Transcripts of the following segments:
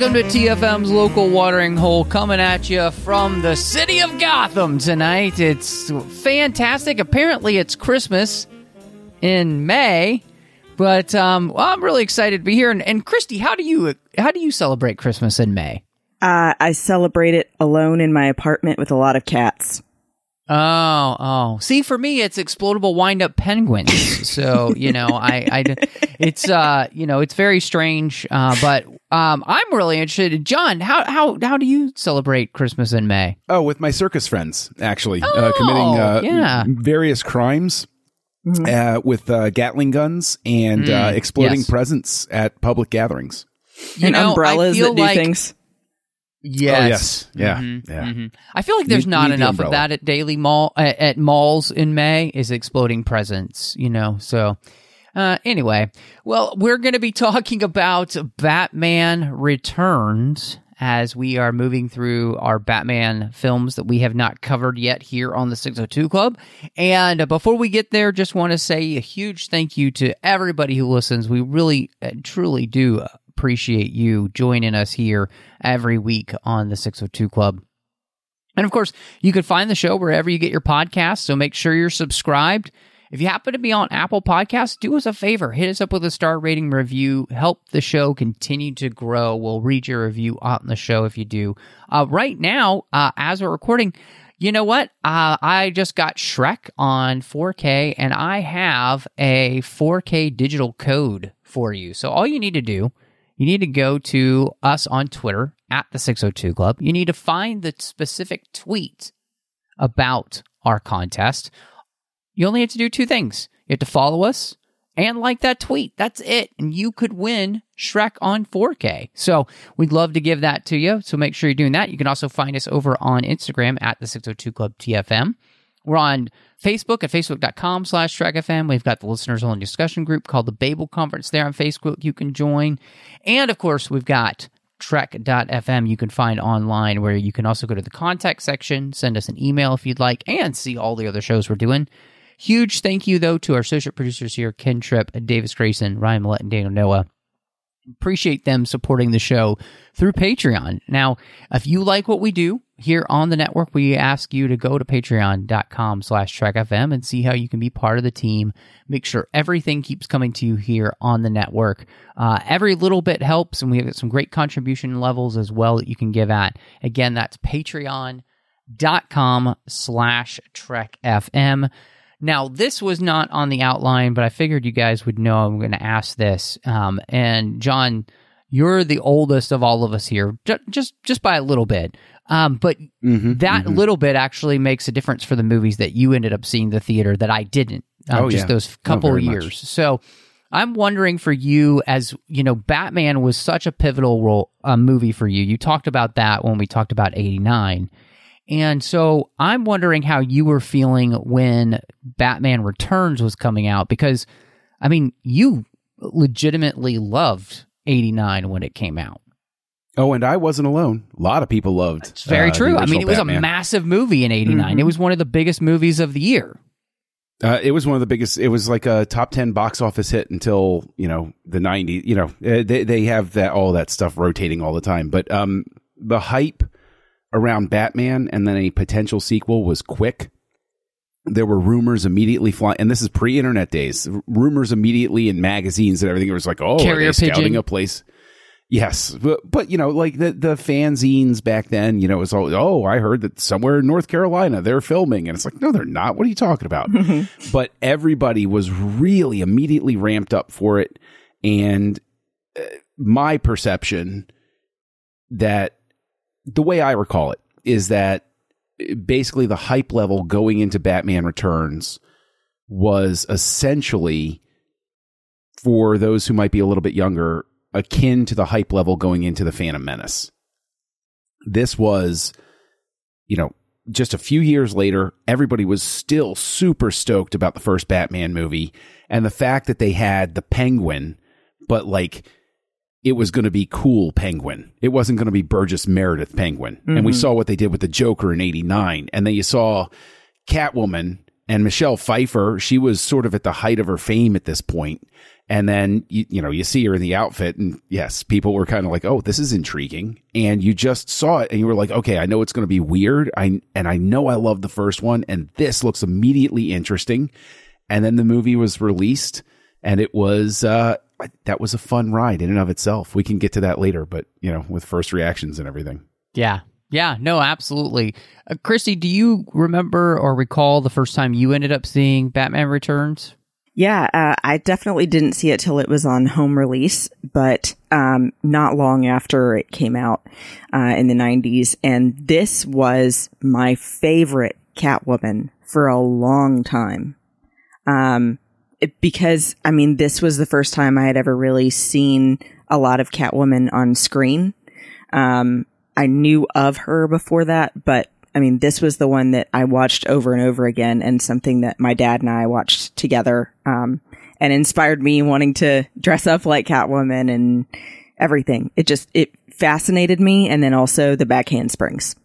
Welcome to TFM's local watering hole coming at you from the city of Gotham tonight. It's fantastic. Apparently, it's Christmas in May, but um, well, I'm really excited to be here. And, and Christy, how do you how do you celebrate Christmas in May? Uh, I celebrate it alone in my apartment with a lot of cats. Oh, oh. See, for me, it's explodable wind up penguins. so, you know, I, I, it's, uh, you know, it's very strange. Uh, but, um, I'm really interested. John, how, how, how do you celebrate Christmas in May? Oh, with my circus friends, actually, Oh, uh, committing uh, yeah. various crimes uh, with uh, Gatling guns and uh, Mm, exploding yes. presents at public gatherings. You and know, umbrellas that do like- things. Yes. Oh, yes. Yeah. Mhm, Yeah. mhm. I feel like there's Need- not need the enough of that at daily mall at, at malls in May is exploding presents, you know. So uh anyway, well, we're going to be talking about Batman Returns as we are moving through our Batman films that we have not covered yet here on the 602 Club. And uh, before we get there, just want to say a huge thank you to everybody who listens. We really uh, truly do appreciate you joining us here every week on the 602 Club. And of course, you can find the show wherever you get your podcasts, so make sure you're subscribed. If you happen to be on Apple Podcasts, do us a favor, hit us up with a star rating review, help the show continue to grow. We'll read your review on the show if you do. Uh, right now, uh, as we're recording, you know what? Uh, I just got Shrek on 4K, and I have a 4K digital code for you. So all you need to do you need to go to us on Twitter at the 602 Club. You need to find the specific tweet about our contest. You only have to do two things. You have to follow us and like that tweet. That's it. And you could win Shrek on 4K. So we'd love to give that to you. So make sure you're doing that. You can also find us over on Instagram at the 602 Club TFM. We're on Facebook at facebook.com slash TrekFM. We've got the listeners only discussion group called the Babel Conference there on Facebook. You can join. And of course, we've got trek.fm you can find online where you can also go to the contact section, send us an email if you'd like, and see all the other shows we're doing. Huge thank you, though, to our associate producers here, Ken Tripp, Davis Grayson, Ryan Maillet, and Daniel Noa appreciate them supporting the show through Patreon. Now, if you like what we do here on the network, we ask you to go to patreon.com slash trekfm and see how you can be part of the team. Make sure everything keeps coming to you here on the network. Uh, every little bit helps, and we have some great contribution levels as well that you can give at. Again, that's patreon.com slash trekfm. Now, this was not on the outline, but I figured you guys would know I'm going to ask this. Um, and John, you're the oldest of all of us here, ju- just just by a little bit. Um, but Mhm, that mhm. little bit actually makes a difference for the movies that you ended up seeing the theater that I didn't. Um, Oh, just yeah. those Oh, couple very years. much. So I'm wondering for you, as you know, Batman was such a pivotal role uh, movie for you. You talked about that when we talked about '89. And so I'm wondering how you were feeling when Batman Returns was coming out because, I mean, you legitimately loved 89 when it came out. Oh, and I wasn't alone. A lot of people loved. It's very uh, true. I mean, it was Batman. a massive movie in 89. It was one of the biggest movies of the year. Uh, it was one of the biggest. It was like a top ten box office hit until you know the '90s. You know, uh, they they have that all that stuff rotating all the time. But um, the hype around Batman and then a potential sequel was quick. There were rumors immediately flying, and this is pre-internet days. Rumors immediately in magazines and everything. It was like, oh, Carrier are they scouting pigeon. a place? Yes, but but you know, like the the fanzines back then, you know, it was all oh, I heard that somewhere in North Carolina they're filming, and it's like, no, they're not. What are you talking about? but everybody was really immediately ramped up for it, and uh, my perception that the way I recall it is that basically the hype level going into Batman Returns was essentially for those who might be a little bit younger, akin to the hype level going into the Phantom Menace. This was, you know, just a few years later, everybody was still super stoked about the first Batman movie and the fact that they had the penguin, but like it was going to be cool penguin. It wasn't going to be Burgess Meredith penguin. Mm-hmm. And we saw what they did with the Joker in 89. And then you saw Catwoman and Michelle Pfeiffer. She was sort of at the height of her fame at this point. And then you, you know, you see her in the outfit and yes, people were kind of like, "Oh, this is intriguing." And you just saw it and you were like, "Okay, I know it's going to be weird. I and I know I love the first one and this looks immediately interesting." And then the movie was released and it was uh that was a fun ride in and of itself. We can get to that later, but you know, with first reactions and everything. Yeah. Yeah, no, absolutely. Uh, Christy, do you remember or recall the first time you ended up seeing Batman Returns? Yeah, uh, I definitely didn't see it till it was on home release, but um, not long after it came out uh, in the 90s. And this was my favorite Catwoman for a long time. Um, it, because, I mean, this was the first time I had ever really seen a lot of Catwoman on screen. Um, I knew of her before that, but I mean, this was the one that I watched over and over again and something that my dad and I watched together, um, and inspired me wanting to dress up like Catwoman and everything. It just, it fascinated me. And then also the back handsprings.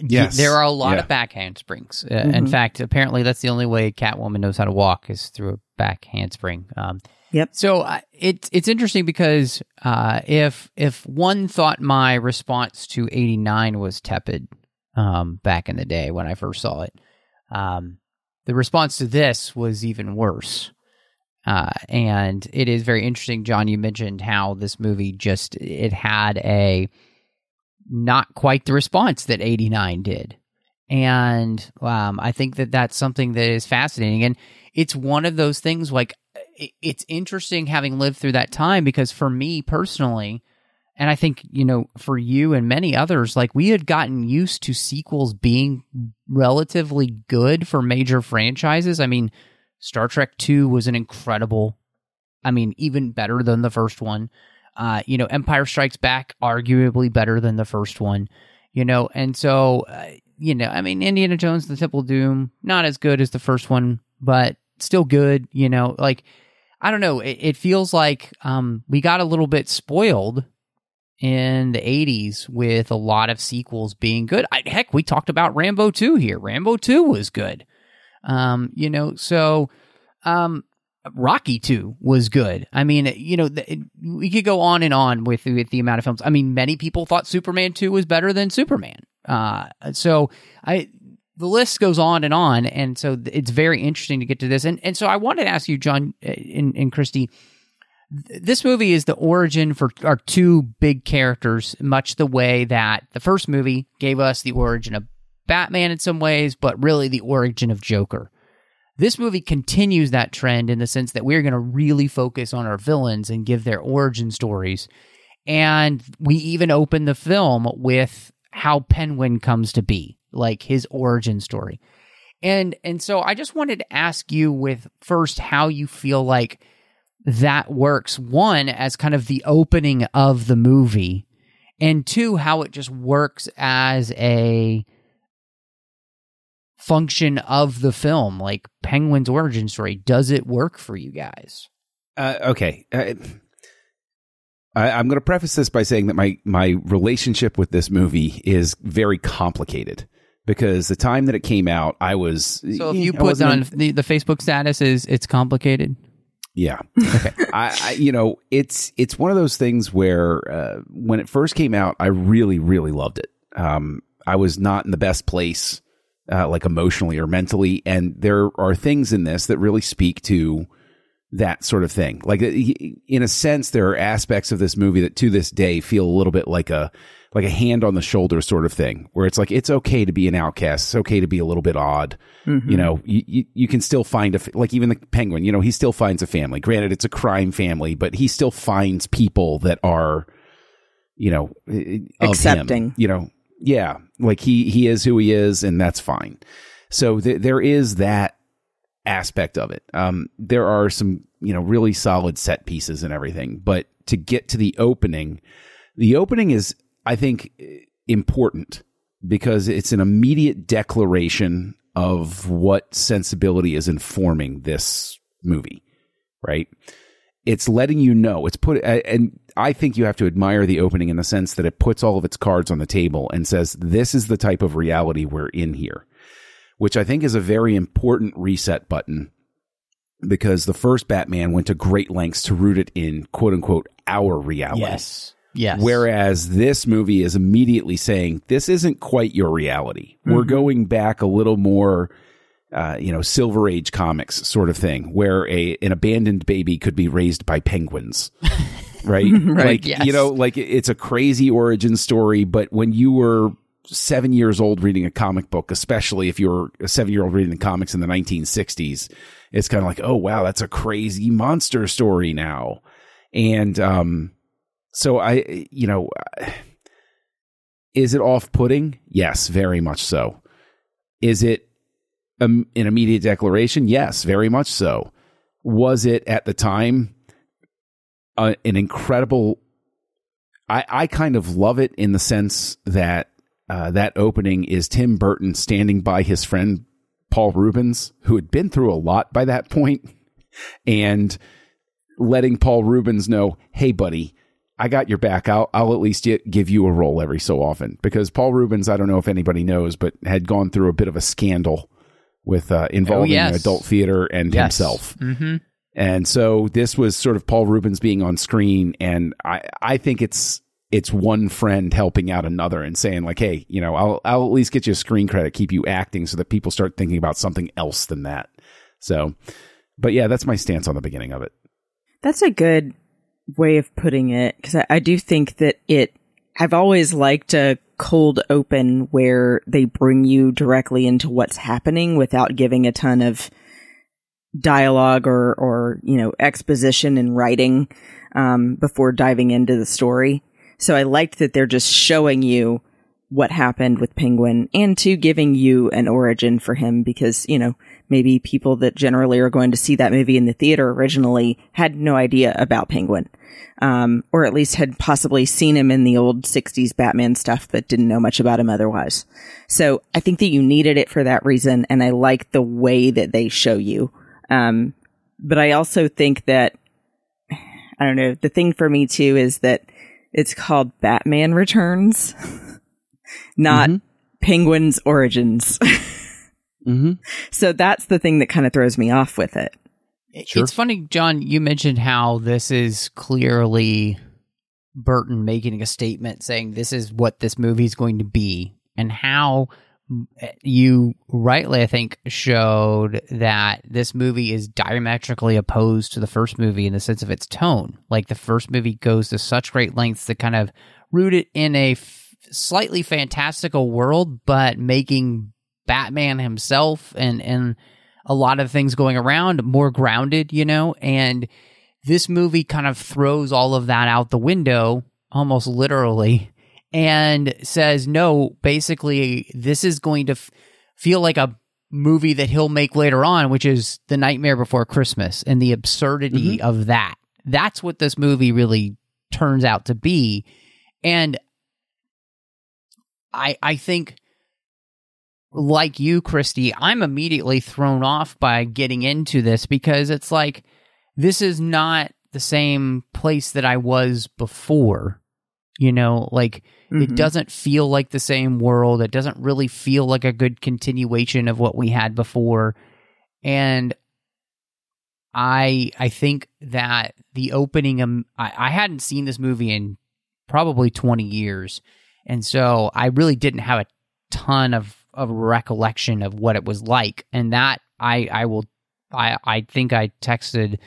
Yes. There are a lot yeah. of back handsprings. Uh, mm-hmm. In fact, apparently that's the only way Catwoman knows how to walk is through a back handspring. Um, Yep. So uh, it's it's interesting because uh, if if one thought my response to '89 was tepid um, back in the day when I first saw it, um, the response to this was even worse. Uh, and it is very interesting, John. You mentioned how this movie just it had a not quite the response that '89 did, and um, I think that that's something that is fascinating, and it's one of those things like it's interesting having lived through that time because for me personally, and I think, you know, for you and many others, like we had gotten used to sequels being relatively good for major franchises. I mean, Star Trek 2 was an incredible, I mean, even better than the first one. Uh, you know, Empire Strikes Back, arguably better than the first one, you know, and so, uh, you know, I mean, Indiana Jones, The Temple Doom, not as good as the first one, but still good, you know, like I don't know. It, it feels like um, we got a little bit spoiled in the 80s with a lot of sequels being good. I, heck, we talked about Rambo 2 here. Rambo 2 was good. Um, you know, so um, Rocky 2 was good. I mean, you know, it, we could go on and on with, with the amount of films. I mean, many people thought Superman 2 was better than Superman. Uh, so I the list goes on and on, and so it's very interesting to get to this. And and so I wanted to ask you, John uh, and, and Christy, this movie is the origin for our two big characters, much the way that the first movie gave us the origin of Batman in some ways, but really the origin of Joker. This movie continues that trend in the sense that we're going to really focus on our villains and give their origin stories. And we even open the film with how Penguin comes to be like his origin story. And and so I just wanted to ask you with first how you feel like that works one as kind of the opening of the movie and two how it just works as a function of the film like penguin's origin story. Does it work for you guys? Uh, okay. Uh, I, am going to preface this by saying that my my relationship with this movie is very complicated because the time that it came out, I was. So if you put on the, the Facebook status is it's complicated. Yeah. Okay. I, I, you know, it's it's one of those things where uh, when it first came out, I really really loved it. Um, I was not in the best place, uh, like emotionally or mentally, and there are things in this that really speak to that sort of thing. Like in a sense, there are aspects of this movie that to this day feel a little bit like a like a hand on the shoulder sort of thing, where it's like it's okay to be an outcast, it's okay to be a little bit odd. Mm-hmm. You know, you, you, you can still find a like even the penguin. You know, he still finds a family. Granted, it's a crime family, but he still finds people that are, you know, accepting. Him, you know, yeah, like he he is who he is, and that's fine. So th- there is that aspect of it. Um, there are some, you know, really solid set pieces and everything, but to get to the opening, the opening is, I think, important because it's an immediate declaration of what sensibility is informing this movie, right? It's letting you know. It's put, and I think you have to admire the opening in the sense that it puts all of its cards on the table and says, this is the type of reality we're in here, which I think is a very important reset button because the first Batman went to great lengths to root it in quote unquote our reality. Yes. Yes. Whereas this movie is immediately saying this isn't quite your reality. Mm-hmm. We're going back a little more, uh, you know, Silver Age comics sort of thing, where a an abandoned baby could be raised by penguins, right? right. Like yes. you know, like it's a crazy origin story. But when you were seven years old reading a comic book, especially if you were a seven year old reading the comics in the 1960s, it's kind of like, oh wow, that's a crazy monster story now, and um so I, you know, is it off putting? Yes, very much so. Is it an immediate declaration? Yes, very much so. Was it at the time uh, an incredible? I, I kind of love it in the sense that uh, that opening is Tim Burton standing by his friend Paul Reubens, who had been through a lot by that point, and letting Paul Reubens know, "Hey, buddy, I got your back. I'll, I'll at least give you a role every so often because Paul Reubens, I don't know if anybody knows, but had gone through a bit of a scandal with uh, involving oh, yes. adult theater and yes. himself. Mm-hmm. And so this was sort of Paul Reubens being on screen, and I I think it's it's one friend helping out another and saying like, hey, you know, I'll I'll at least get you a screen credit, keep you acting, so that people start thinking about something else than that. So, but yeah, that's my stance on the beginning of it. That's a good way of putting it because I, I do think that it. I've always liked a cold open where they bring you directly into what's happening without giving a ton of dialogue or or you know exposition and writing um, before diving into the story. So I liked that they're just showing you what happened with Penguin and to giving you an origin for him because, you know, maybe people that generally are going to see that movie in the theater originally had no idea about Penguin. Um, or at least had possibly seen him in the old 60s Batman stuff, but didn't know much about him otherwise. So I think that you needed it for that reason. And I like the way that they show you. Um, but I also think that, I don't know, the thing for me too is that it's called Batman Returns. not mm-hmm. Penguin's origins. mm-hmm. So that's the thing that kind of throws me off with it. Sure. It's funny, John, you mentioned how this is clearly Burton making a statement saying this is what this movie is going to be, and how you rightly, I think, showed that this movie is diametrically opposed to the first movie in the sense of its tone. Like the first movie goes to such great lengths to kind of root it in a slightly fantastical world, but making Batman himself and and a lot of things going around more grounded, you know, and this movie kind of throws all of that out the window almost literally and says no basically this is going to f- feel like a movie that he'll make later on which is the nightmare before christmas and the absurdity mm-hmm. of that. That's what this movie really turns out to be. And I I think like you, Christy, I'm immediately thrown off by getting into this because it's like this is not the same place that I was before. You know, like mm-hmm. it doesn't feel like the same world. It doesn't really feel like a good continuation of what we had before. And I I think that the opening um I, I hadn't seen this movie in probably 20 years and so I really didn't have a ton of, of recollection of what it was like. And that I, I will, I, I think I texted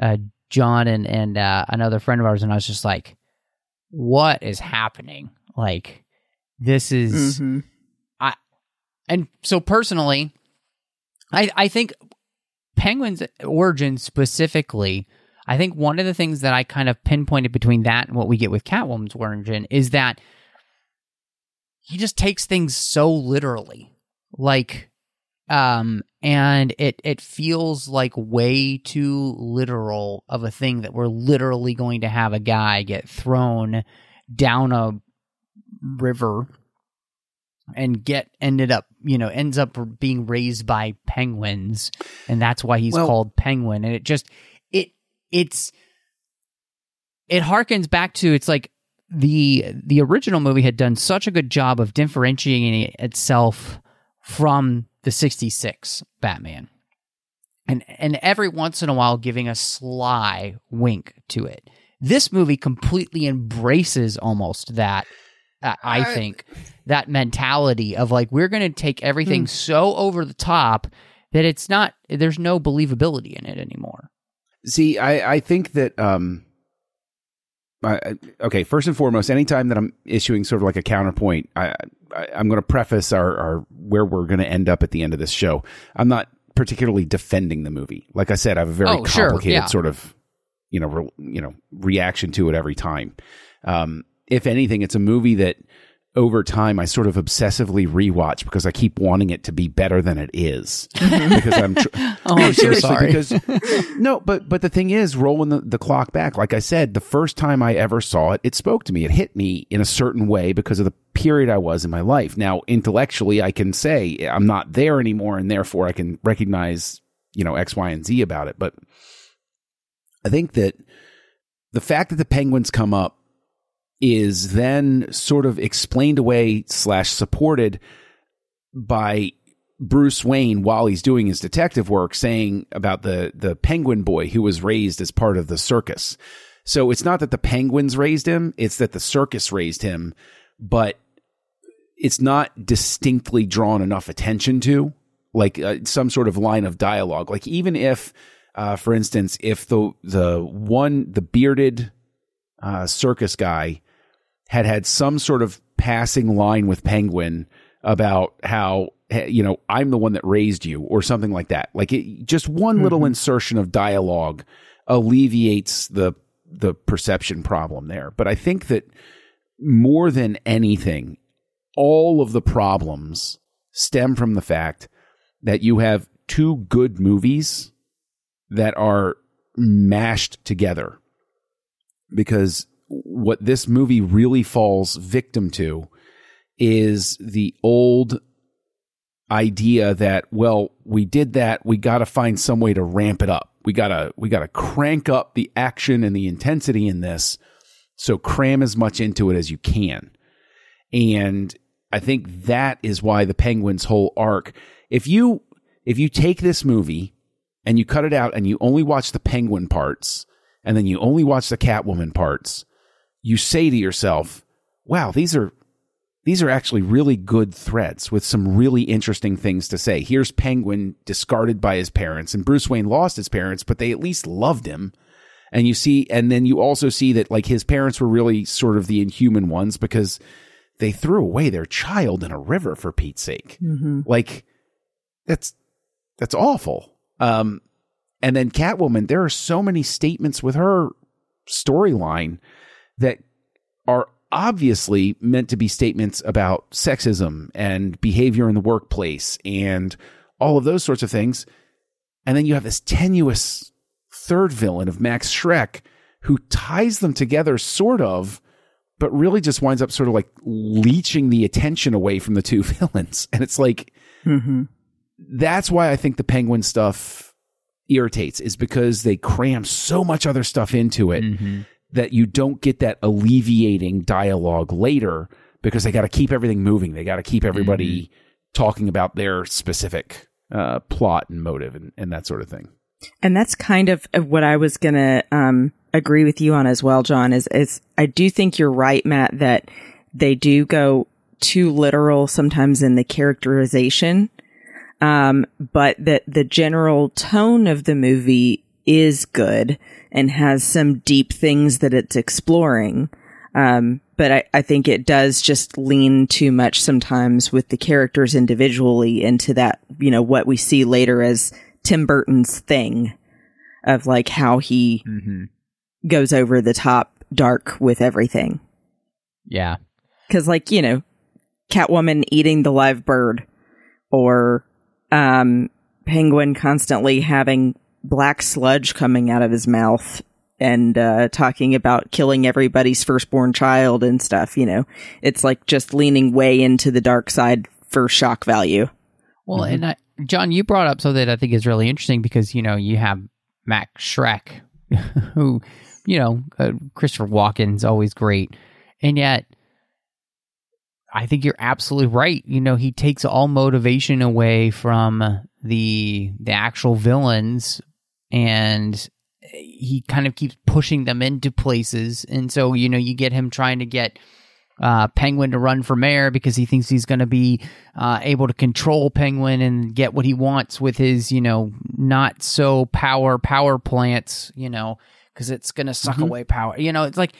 uh, John and, and uh, another friend of ours, and I was just like, what is happening? Like, this is, mm-hmm. I, and so personally, I, I think Penguin's origin specifically, I think one of the things that I kind of pinpointed between that and what we get with Catwoman's origin is that he just takes things so literally. Like um, and it it feels like way too literal of a thing that we're literally going to have a guy get thrown down a river and get ended up you know ends up being raised by penguins and that's why he's Well- called penguin and it just it it's it harkens back to it's like the the original movie had done such a good job of differentiating itself from the 66 Batman. And and every once in a while giving a sly wink to it. This movie completely embraces almost that uh, I I- think that mentality of like we're going to take everything so over the top that it's not there's no believability in it anymore. See, I, I think that um, I, okay. First and foremost, anytime that I'm issuing sort of like a counterpoint, I, I I'm going to preface our, our where we're going to end up at the end of this show. I'm not particularly defending the movie. Like I said, I have a very Oh, sure, complicated yeah. sort of you know re, you know reaction to it every time. Um, if anything, it's a movie that over time I sort of obsessively rewatch because I keep wanting it to be better than it is mm-hmm. because I'm. Tr- Oh, no, I'm so seriously, sorry. because no, but but the thing is, rolling the, the clock back, like I said, the first time I ever saw it, it spoke to me. It hit me in a certain way because of the period I was in my life. Now, intellectually, I can say I'm not there anymore, and therefore I can recognize, you know, X, Y, and Z about it. But I think that the fact that the penguins come up is then sort of explained away slash supported by Bruce Wayne while he's doing his detective work saying about the the penguin boy who was raised as part of the circus. So it's not that the penguins raised him, it's that the circus raised him, but it's not distinctly drawn enough attention to like uh, some sort of line of dialogue. Like even if uh, for instance, if the the one the bearded uh, circus guy had had some sort of passing line with Penguin about how you know I'm the one that raised you or something like that. Like it, just one little mm-hmm. insertion of dialogue alleviates the the perception problem there. But I think that more than anything, all of the problems stem from the fact that you have two good movies that are mashed together because what this movie really falls victim to is the old idea that well we did that we got to find some way to ramp it up. We got to we got to crank up the action and the intensity in this so cram as much into it as you can. And i think that is why the penguins whole arc if you if you take this movie and you cut it out and you only watch the penguin parts and then you only watch the catwoman parts you say to yourself wow these are these are actually really good threads with some really interesting things to say. Here's Penguin discarded by his parents, and Bruce Wayne lost his parents, but they at least loved him. And you see, and then you also see that like his parents were really sort of the inhuman ones because they threw away their child in a river for Pete's sake. Like that's that's awful. Um, and then Catwoman, there are so many statements with her storyline that are obviously meant to be statements about sexism and behavior in the workplace and all of those sorts of things. And then you have this tenuous third villain of Max Shreck who ties them together, sort of, but really just winds up sort of like leeching the attention away from the two villains. And it's like, mm-hmm. that's why I think the penguin stuff irritates, is because they cram so much other stuff into it mm-hmm. That you don't get that alleviating dialogue later because they got to keep everything moving. They got to keep everybody talking about their specific uh, plot and motive and, and that sort of thing. And that's kind of of what I was going to um, agree with you on as well, John. Is is I do think you're right, Matt, that they do go too literal sometimes in the characterization, um, but that the general tone of the movie is good and has some deep things that it's exploring. Um, but I, I think it does just lean too much sometimes with the characters individually into that, you know, what we see later as Tim Burton's thing of like how he goes over the top dark with everything. Yeah. Cause like, you know, Catwoman eating the live bird or, um, Penguin constantly having black sludge coming out of his mouth and uh, talking about killing everybody's firstborn child and stuff. You know, it's like just leaning way into the dark side for shock value. Well, and I, John, you brought up something that I think is really interesting because you know you have Max Shreck, who you know uh, Christopher Walken's always great, and yet I think you're absolutely right. You know, he takes all motivation away from the the actual villains, and he kind of keeps pushing them into places, and so you know you get him trying to get uh, Penguin to run for mayor because he thinks he's going to be uh, able to control Penguin and get what he wants with his, you know, not so power power plants, you know, because it's going to suck Mhm. away power. You know, it's like,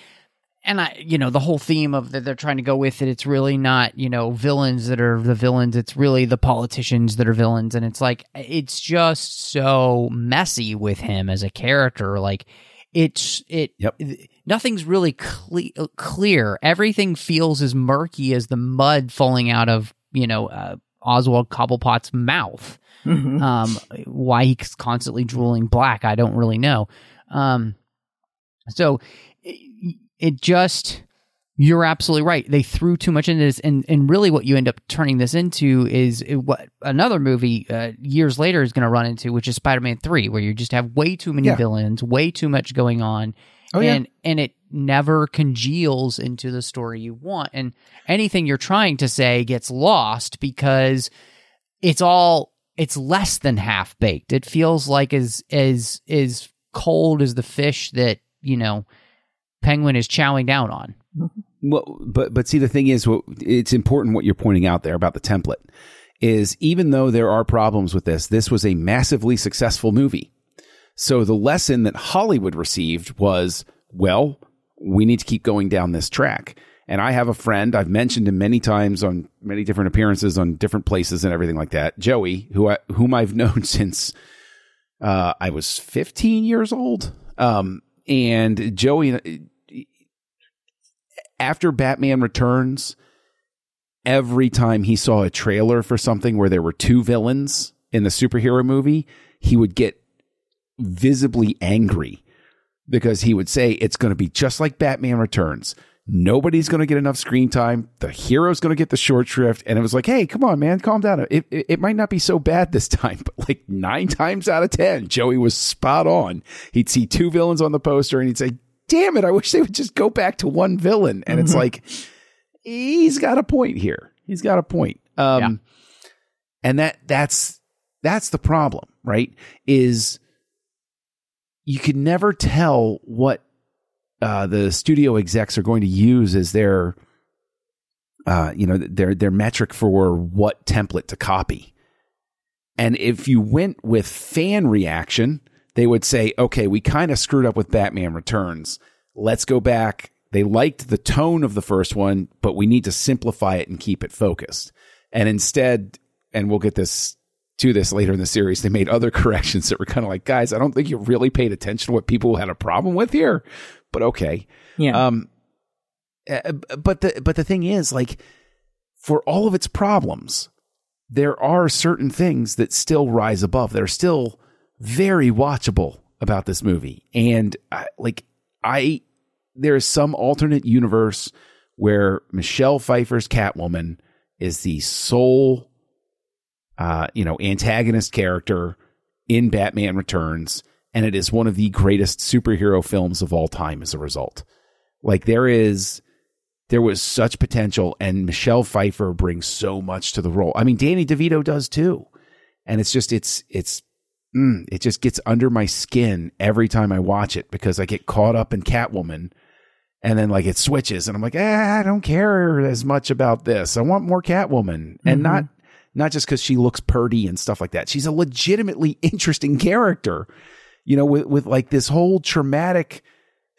and I, you know, the whole theme of that they're trying to go with it. It's really not, you know, villains that are the villains. It's really the politicians that are villains, and it's like it's just so messy with him as a character. Like it's it Yep. nothing's really cle- clear. Everything feels as murky as the mud falling out of you know uh, Oswald Cobblepot's mouth. Mhm. Um, why he's constantly drooling black, I don't really know. Um, so it, just you're absolutely right. They threw too much into this, and and really what you end up turning this into is what another movie uh, years later is going to run into, which is Spider-Man Three, where you just have way too many Yeah. villains, way too much going on, Oh, yeah. and and it never congeals into the story you want, and anything you're trying to say gets lost because it's all it's less than half baked. It feels like as as as cold as the fish that you know Penguin is chowing down on. Well, but but see, the thing is, it's important what you're pointing out there about the template is even though there are problems with this, this was a massively successful movie. So the lesson that Hollywood received was, well, we need to keep going down this track. And I have a friend I've mentioned him many times on many different appearances on different places and everything like that. Joey, who I, whom I've known since uh, I was 15 years old. Um, and Joey, after Batman Returns, every time he saw a trailer for something where there were two villains in the superhero movie, he would get visibly angry because he would say it's going to be just like Batman Returns. Nobody's going to get enough screen time. The hero's going to get the short shrift. And it was like, hey, come on, man, calm down. It, it, it might not be so bad this time, but like nine times out of 10, Joey was spot on. He'd see two villains on the poster and he'd say, damn it, I wish they would just go back to one villain. And it's like, he's got a point here. He's got a point. Um, Yeah. and that, that's, that's the problem, right? Is you can never tell what uh, the studio execs are going to use as their uh, you know their their metric for what template to copy. And if you went with fan reaction, they would say, "Okay, we kind of screwed up with Batman Returns. Let's go back." They liked the tone of the first one, but we need to simplify it and keep it focused. And instead, and we'll get this to this later in the series, they made other corrections that were kind of like, guys, I don't think you really paid attention to what people had a problem with here, but okay. Yeah. Um, uh, but the but the thing is, like, for all of its problems, there are certain things that still rise above. They're still very watchable about this movie, and I, like, I there is some alternate universe where Michelle Pfeiffer's Catwoman is the sole, uh, you know, antagonist character in Batman Returns, and it is one of the greatest superhero films of all time as a result. Like there is there was such potential and Michelle Pfeiffer brings so much to the role. I mean Danny DeVito does too. And it's just it's it's mm, it just gets under my skin every time I watch it because I get caught up in Catwoman and then like it switches and I'm like, eh, I don't care as much about this. I want more Catwoman. And Mhm. not not just because she looks purdy and stuff like that. She's a legitimately interesting character, you know, with, with like this whole traumatic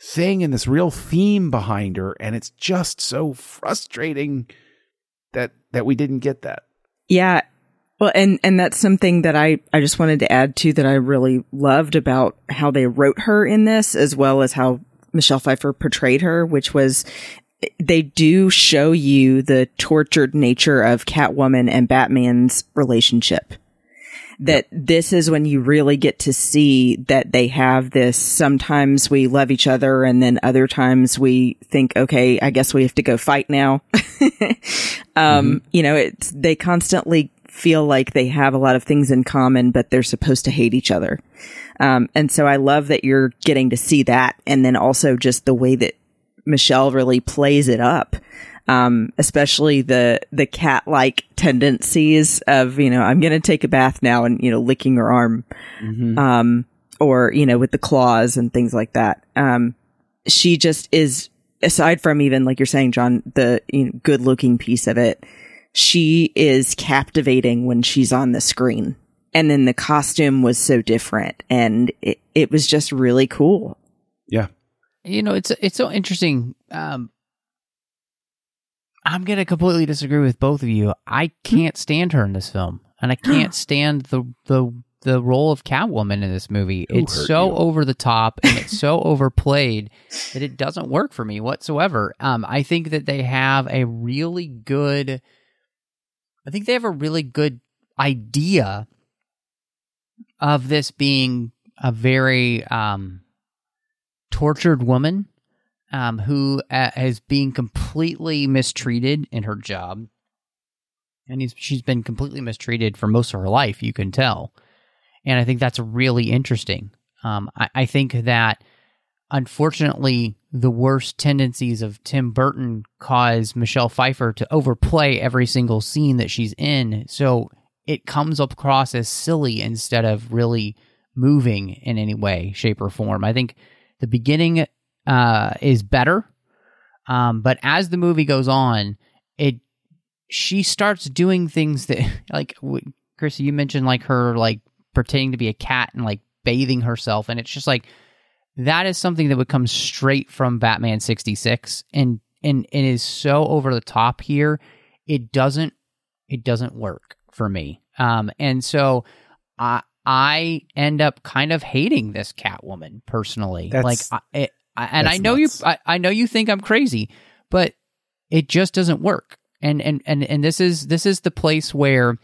thing and this real theme behind her. And it's just so frustrating that, that we didn't get that. Yeah. Well, and, and that's something that I, I just wanted to add to that I really loved about how they wrote her in this, as well as how Michelle Pfeiffer portrayed her, which was they do show you the tortured nature of Catwoman and Batman's relationship. that this is when you really get to see that they have this. Sometimes we love each other and then other times we think, okay, I guess we have to go fight now. um, you know, it's, they constantly feel like they have a lot of things in common, but they're supposed to hate each other. Um, and so I love that you're getting to see that. And then also just the way that Michelle really plays it up. Um, especially the, the cat like tendencies of, you know, I'm going to take a bath now and, you know, licking her arm. Um, or, you know, with the claws and things like that. Um, she just is, aside from even, like you're saying, John, the you know, good looking piece of it, she is captivating when she's on the screen. And then the costume was so different and it, it was just really cool. Yeah. you know it's it's so interesting um i'm gonna completely disagree with both of you i can't stand her in this film and i can't stand the the the role of catwoman in this movie it's so you? over the top and it's so overplayed that it doesn't work for me whatsoever um i think that they have a really good i think they have a really good idea of this being a very um tortured woman um, who uh, is being completely mistreated in her job. And he's, she's been completely mistreated for most of her life, you can tell. And I think that's really interesting. Um, I, I think that unfortunately, the worst tendencies of Tim Burton cause Michelle Pfeiffer to overplay every single scene that she's in. So it comes across as silly instead of really moving in any way, shape, or form. I think the beginning uh, is better, um, but as the movie goes on, it she starts doing things that like Chrissy, you mentioned like her like pretending to be a cat and like bathing herself, and it's just like that is something that would come straight from Batman sixty six, and and it is so over the top here. It doesn't it doesn't work for me, um, and so I I end up kind of hating this Catwoman personally. That's- like, I, it, I, and I know nuts. you, I, I know you think I'm crazy, but it just doesn't work. And and and and this is this is the place where,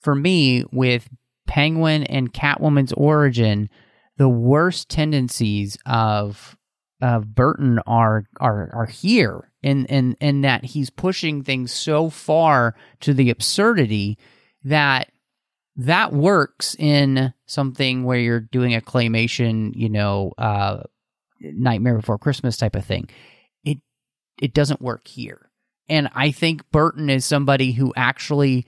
for me, with Penguin and Catwoman's origin, the worst tendencies of of Burton are are are here in in in that he's pushing things so far to the absurdity that that works in something where you're doing a claymation, you know, uh, Nightmare Before Christmas type of thing. It it doesn't work here, and I think Burton is somebody who actually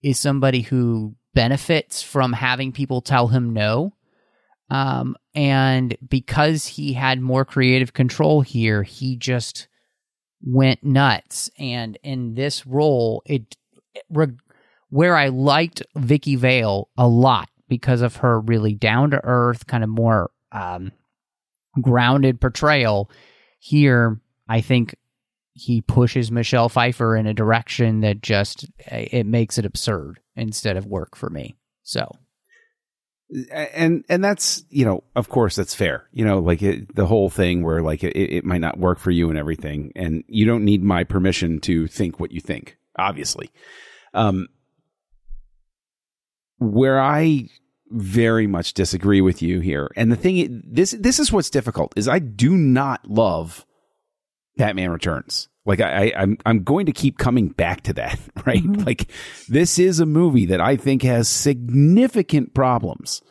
is somebody who benefits from having people tell him no. Um, and because he had more creative control here, he just went nuts. And in this role, it, re- where I liked Vicki Vale a lot because of her really down to earth, kind of more um, grounded portrayal. Here, I think he pushes Michelle Pfeiffer in a direction that just it makes it absurd instead of work for me. So and and that's you know of course that's fair you know like it, the whole thing where like it, it might not work for you and everything and you don't need my permission to think what you think obviously. Um where i very much disagree with you here and the thing this this is what's difficult is i do not love batman returns like I, I I'm I'm going to keep coming back to that, right? Like this is a movie that I think has significant problems.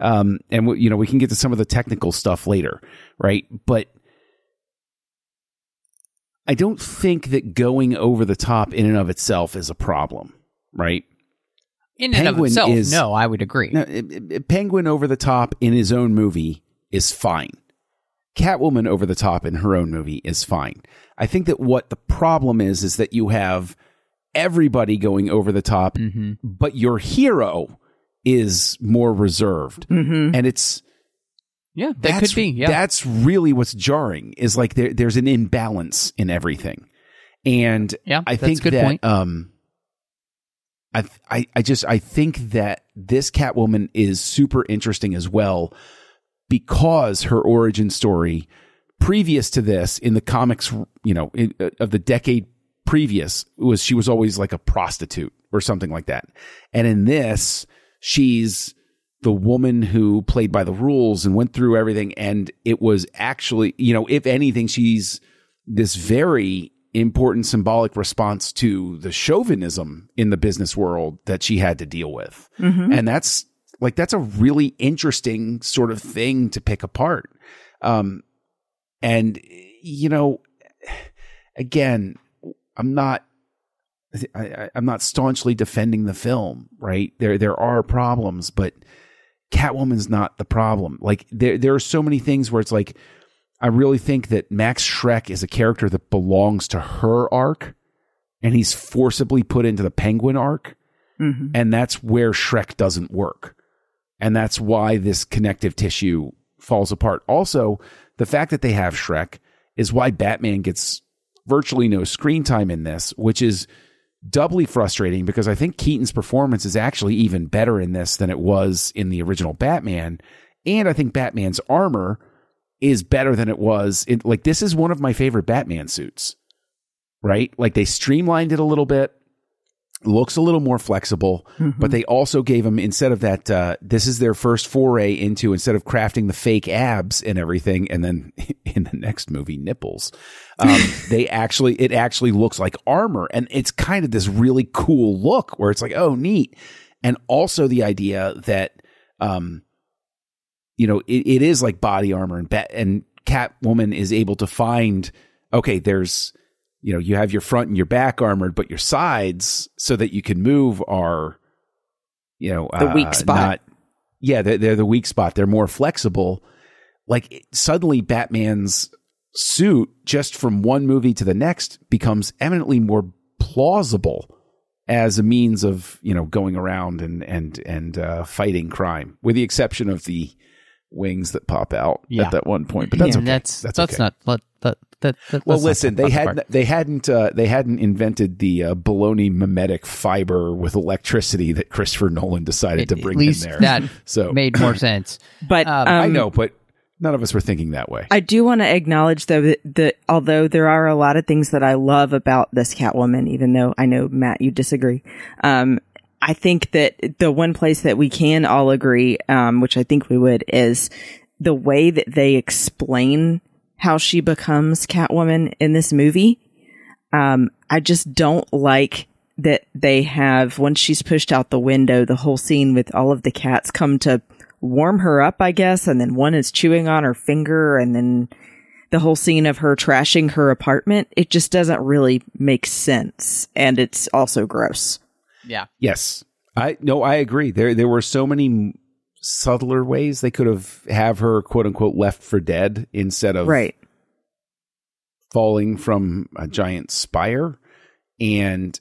Um, and we, you know, we can get to some of the technical stuff later, right? But I don't think that going over the top in and of itself is a problem, right? in and of Penguin itself, is- no, I would agree. No, it- it- Penguin over the top in his own movie is fine. Catwoman over the top in her own movie is fine. I think that what the problem is is that you have everybody going over the top, Mm-hmm. but your hero is more reserved, Mm-hmm. and it's Yeah, that could be. Yeah, that's really what's jarring. Is like there, there's an imbalance in everything, and yeah. I think that point. um I, I I just I think that this Catwoman is super interesting as well because her origin story previous to this in the comics you know in, uh, of the decade previous was she was always like a prostitute or something like that and in this she's the woman who played by the rules and went through everything. And it was actually, you know, if anything, she's this very important symbolic response to the chauvinism in the business world that she had to deal with. And that's like, that's a really interesting sort of thing to pick apart. Um, and, you know, again, I'm not I, I'm not staunchly defending the film, right? There there are problems, but Catwoman's not the problem. Like there there are so many things where it's like I really think that Max Shreck is a character that belongs to her arc, and he's forcibly put into the Penguin arc, and that's where Shreck doesn't work, and that's why this connective tissue falls apart. Also, the fact that they have Shreck is why Batman gets virtually no screen time in this, which is doubly frustrating because I think Keaton's performance is actually even better in this than it was in the original Batman. And I think Batman's armor is better than it was. In, like, this is one of my favorite Batman suits, right? Like, they streamlined it a little bit. Looks a little more flexible, but they also gave him instead of that. Uh, this is their first foray into instead of crafting the fake abs and everything, and then in the next movie nipples, um, they actually it actually looks like armor, and it's kind of this really cool look where it's like, oh, neat, and also the idea that, um, you know, it, it is like body armor, and bat and Catwoman is able to find, okay, there's you know, you have your front and your back armored, but your sides so that you can move are, you know, The weak uh, spot. Not, yeah, they're, they're the weak spot. They're more flexible. Like it- suddenly Batman's suit just from one movie to the next becomes eminently more plausible as a means of, you know, going around and, and, and, uh, fighting crime with the exception of the wings that pop out Yeah. at that one point. But that's Yeah, okay. that's that's, that's okay. not let that that, that Well, not listen, they hadn't they hadn't uh, they hadn't invented the uh, baloney mimetic fiber with electricity that Christopher Nolan decided to At bring least in there. that so made more sense. But Um, um, I know, but none of us were thinking that way. I do want to acknowledge though that, that although there are a lot of things that I love about this Catwoman, even though I know Matt, you disagree. Um, I think that the one place that we can all agree, um, which I think we would, is the way that they explain how she becomes Catwoman in this movie. Um, I just don't like that they have, once she's pushed out the window, the whole scene with all of the cats come to warm her up, I guess, and then one is chewing on her finger, and then the whole scene of her trashing her apartment. It just doesn't really make sense. And it's also gross. Yeah. yes, I no, I agree. There there were so many subtler ways they could have have her quote unquote left for dead instead of Right. falling from a giant spire. And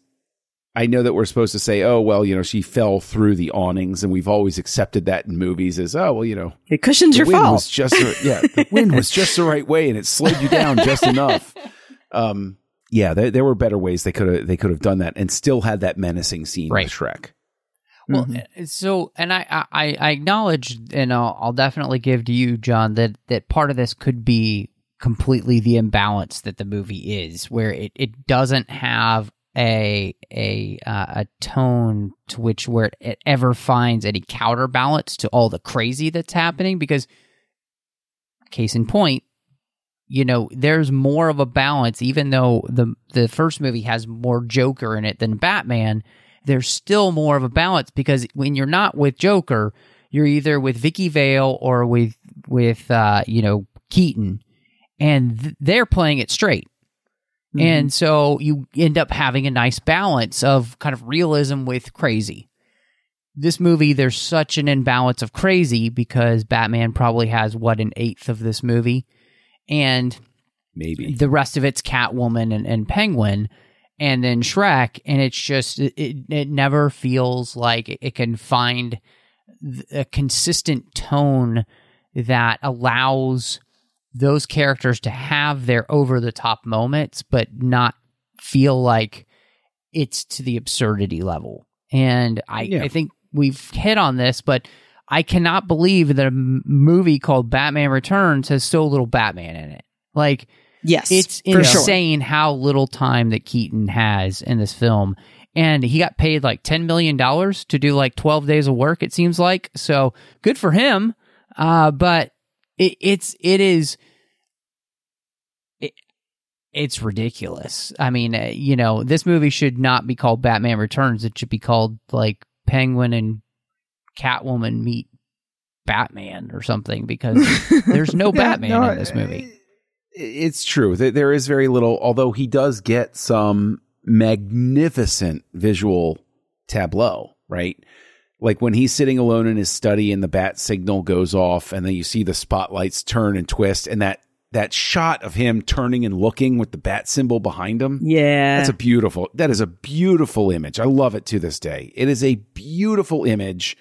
I know that we're supposed to say, oh, well, you know, she fell through the awnings, and we've always accepted that in movies as, oh, well, you know, It cushions the your wind fall. was just the, yeah, the wind was just the right way, and it slowed you down just enough. Um, yeah, there, there were better ways they could have they could have done that and still had that menacing scene Right. with Shreck. Well, Mm-hmm. uh, so and I, I I acknowledge and I'll, I'll definitely give to you, John, that that part of this could be completely the imbalance that the movie is, where it, it doesn't have a a uh, a tone to which where it ever finds any counterbalance to all the crazy that's happening. Because case in point, you know, there's more of a balance, even though the the first movie has more Joker in it than Batman. There's still more of a balance because when you're not with Joker, you're either with Vicki Vale or with with uh, you know Keaton, and th- they're playing it straight. And so you end up having a nice balance of kind of realism with crazy. This movie, there's such an imbalance of crazy because Batman probably has what an eighth of this movie, and Maybe the rest of it's Catwoman and, and Penguin, and then Shreck, and it's just it, it, never feels like it, it can find a consistent tone that allows those characters to have their over the top moments, but not feel like it's to the absurdity level. And I, Yeah. I think we've hit on this, but I cannot believe that a m- movie called Batman Returns has so little Batman in it. Like, Yes. it's for sure. insane how little time that Keaton has in this film. and he got paid like $10 million to do like 12 days of work, it seems like. So good for him. Uh, but it, it's, it is, it, it's ridiculous. I mean, uh, you know, this movie should not be called Batman Returns. It should be called like Penguin and Catwoman meet Batman or something because there's no Yeah, Batman no, in this movie. It's true. There there is very little, although he does get some magnificent visual tableau, right? Like when he's sitting alone in his study and the bat signal goes off and then you see the spotlights turn and twist and that that shot of him turning and looking with the bat symbol behind him. Yeah. That's a beautiful. That is a beautiful image. I love it to this day. It is a beautiful image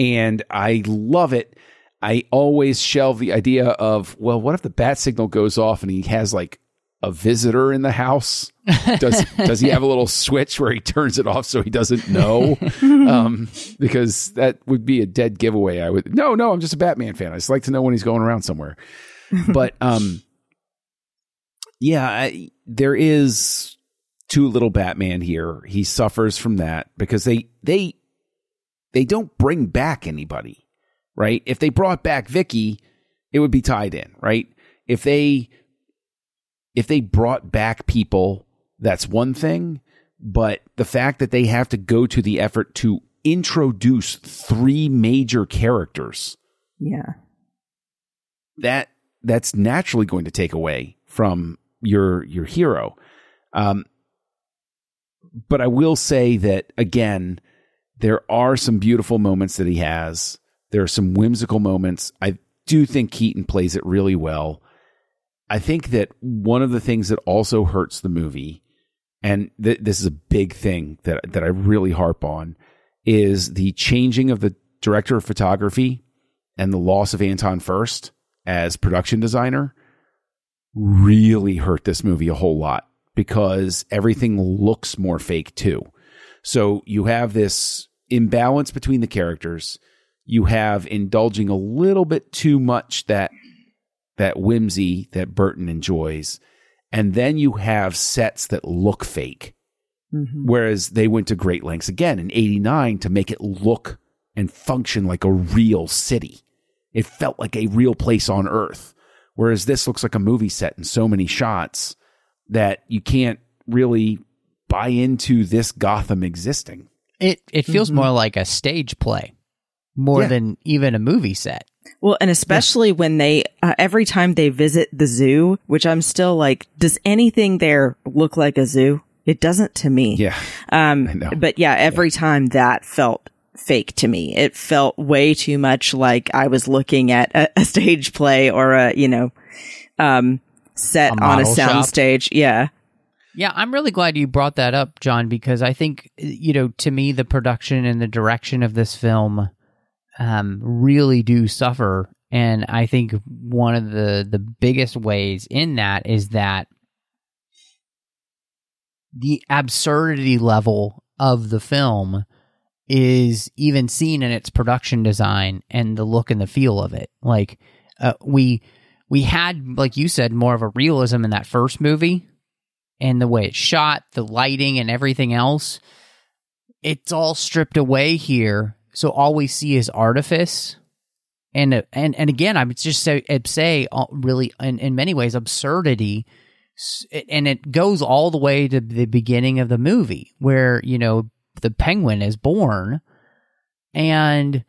and I love it. I always shelve the idea of, well, what if the bat signal goes off and he has like a visitor in the house? Does does he have a little switch where he turns it off so he doesn't know? um, because that would be a dead giveaway. I would no, no. I'm just a Batman fan. I just like to know when he's going around somewhere. But um, yeah, I, there is too little Batman here. He suffers from that because they they they don't bring back anybody, right? If they brought back Vicki, it would be tied in, right? If they if they brought back people, that's one thing, but the fact that they have to go to the effort to introduce three major characters, yeah. that that's naturally going to take away from your your hero. Um, but I will say that again, there are some beautiful moments that he has. There are some whimsical moments. I do think Keaton plays it really well. I think that one of the things that also hurts the movie, and th- this is a big thing that that I really harp on, is the changing of the director of photography and the loss of Anton Furst as production designer really hurt this movie a whole lot because everything looks more fake too. So you have this imbalance between the characters. You have indulging a little bit too much that that whimsy that Burton enjoys. And then you have sets that look fake. Mm-hmm. Whereas they went to great lengths again in 89 to make it look and function like a real city. It felt like a real place on earth. Whereas this looks like a movie set in so many shots that you can't really buy into this Gotham existing. It it feels more like a stage play more Yeah. than even a movie set. Well, and especially when they, uh, every time they visit the zoo, which I'm still like, does anything there look like a zoo? It doesn't to me. Yeah. Um, but yeah, every time that felt fake to me. It felt way too much like I was looking at a, a stage play or a, you know, um, set A on a model shop. sound stage. Yeah. Yeah, I'm really glad you brought that up, John, because I think you know, to me, the production and the direction of this film um, really do suffer, and I think one of the the biggest ways in that is that the absurdity level of the film is even seen in its production design and the look and the feel of it. Like uh, we we had, like you said, more of a realism in that first movie, and the way it's shot, the lighting, and everything else. It's all stripped away here, so all we see is artifice. And and and again, I would just say say uh, really in, in many ways absurdity, and it goes all the way to the beginning of the movie where you know the penguin is born, and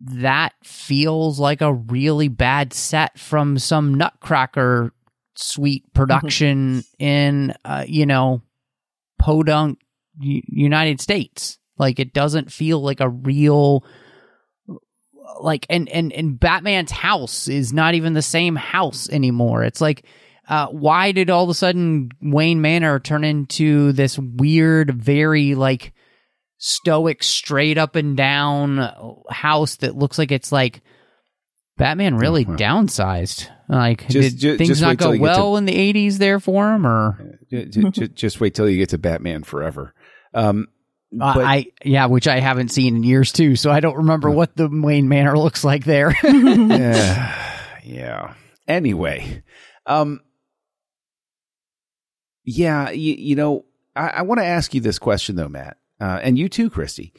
that feels like a really bad set from some Nutcracker suite production in uh, you know podunk U- United States. Like it doesn't feel like a real like and and and Batman's house is not even the same house anymore. It's like uh, why did all of a sudden Wayne Manor turn into this weird, very like stoic, straight up and down house that looks like it's like Batman really well. downsized? Like, Just- did ju- things just not go get to- well in the '80s there for him, or J- j- just wait till you get to Batman Forever. Um, Uh, I yeah, which I haven't seen in years too, so I don't remember what the Wayne Manor looks like there. yeah, yeah. Anyway, um, yeah, you, you know, I, I want to ask you this question though, Matt, uh, and you too, Christy.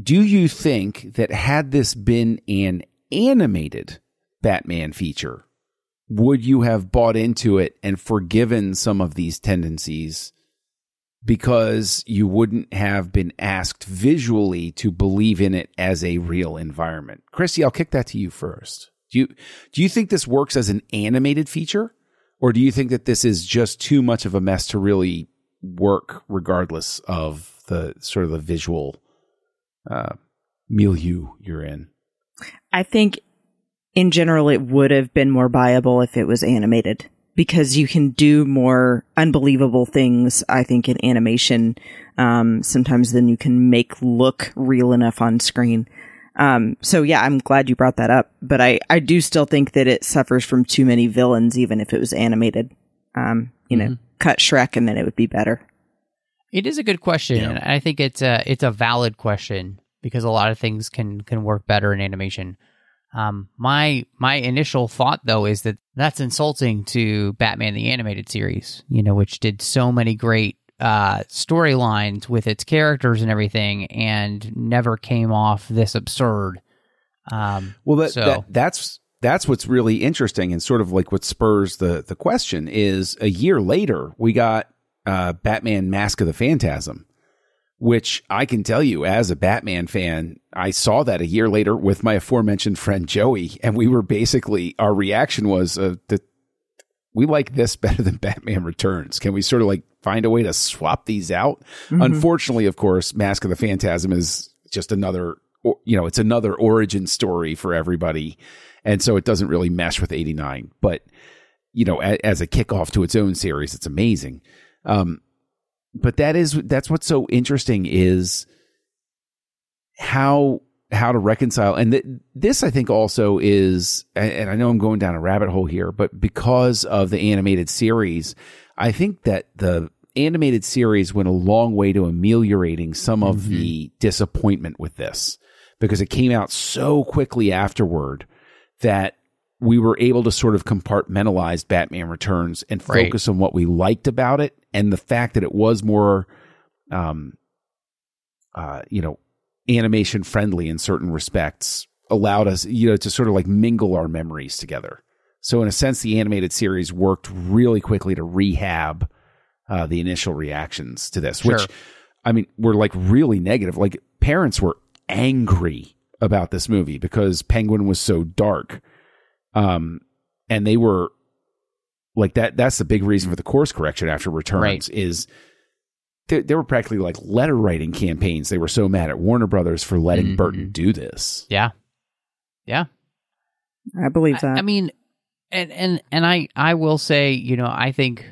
Do you think that had this been an animated Batman feature, would you have bought into it and forgiven some of these tendencies because you wouldn't have been asked visually to believe in it as a real environment? Christy, I'll kick that to you first. Do you do you think this works as an animated feature, or do you think that this is just too much of a mess to really work, regardless of the sort of the visual uh, milieu you're in? I think in general it would have been more viable if it was animated because you can do more unbelievable things, I think, in animation, um, sometimes than you can make look real enough on screen. Um, so yeah, I'm glad you brought that up, but I, I do still think that it suffers from too many villains, even if it was animated. Um, you know, cut Shreck and then it would be better. It is a good question, Yeah. and I think it's a it's a valid question because a lot of things can can work better in animation. Um, my my initial thought though is that that's insulting to Batman the animated series, you know, which did so many great uh, storylines with its characters and everything, and never came off this absurd. Um, Well, that, So- that that's that's what's really interesting, and sort of like what spurs the the question is a year later we got uh, Batman: Mask of the Phantasm, which I can tell you as a Batman fan, I saw that a year later with my aforementioned friend Joey, and we were basically our reaction was uh, that we like this better than Batman Returns. Can we sort of like find a way to swap these out? Unfortunately, of course, Mask of the Phantasm is just another, you know, it's another origin story for everybody. And so it doesn't really mesh with 89. But, you know, a, as a kickoff to its own series, it's amazing. Um, but that is, that's what's so interesting is how, how to reconcile. And th- this, I think, also is, and- and I know I'm going down a rabbit hole here, but because of the animated series, I think that the animated series went a long way to ameliorating some of mm-hmm. the disappointment with this because it came out so quickly afterward that we were able to sort of compartmentalize Batman Returns and Right. focus on what we liked about it and the fact that it was more, um, uh, you know, animation friendly in certain respects allowed us, you know, to sort of like mingle our memories together. So in a sense, the animated series worked really quickly to rehab uh, the initial reactions to this, which I mean, were like really negative. Like parents were angry about this movie because Penguin was so dark. Um, and they were like that. That's the big reason for the course correction after returns Right. is there, there were practically like letter writing campaigns. They were so mad at Warner Brothers for letting Mhm. Burton do this. yeah, yeah. I believe I, that. I mean, and and and I I will say, you know, I think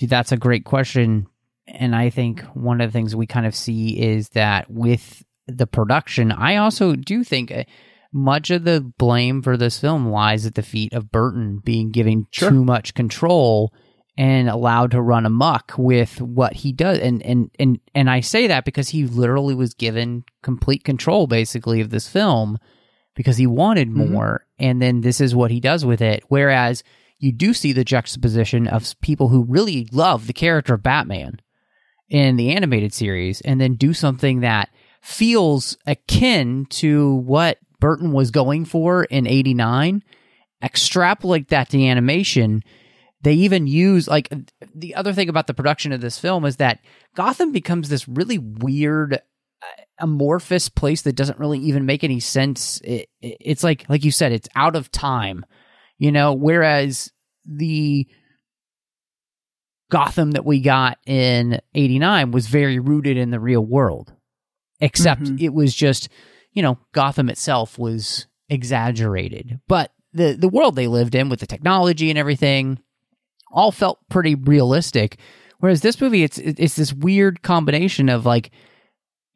that's a great question, and I think one of the things we kind of see is that with the production, I also do think uh, much of the blame for this film lies at the feet of Burton being given Sure. too much control and allowed to run amok with what he does and and and and I say that because he literally was given complete control basically of this film because he wanted Mhm. more and then this is what he does with it whereas you do see the juxtaposition of people who really love the character of Batman in the animated series and then do something that feels akin to what Burton was going for in 89 extrapolate that to animation they even use like the other thing about the production of this film is that Gotham becomes this really weird uh, amorphous place that doesn't really even make any sense it, it- it's like like you said it's out of time you know whereas the Gotham that we got in 89 was very rooted in the real world except Mhm. it was just you know Gotham itself was exaggerated but the the world they lived in with the technology and everything all felt pretty realistic. Whereas this movie it's it's this weird combination of like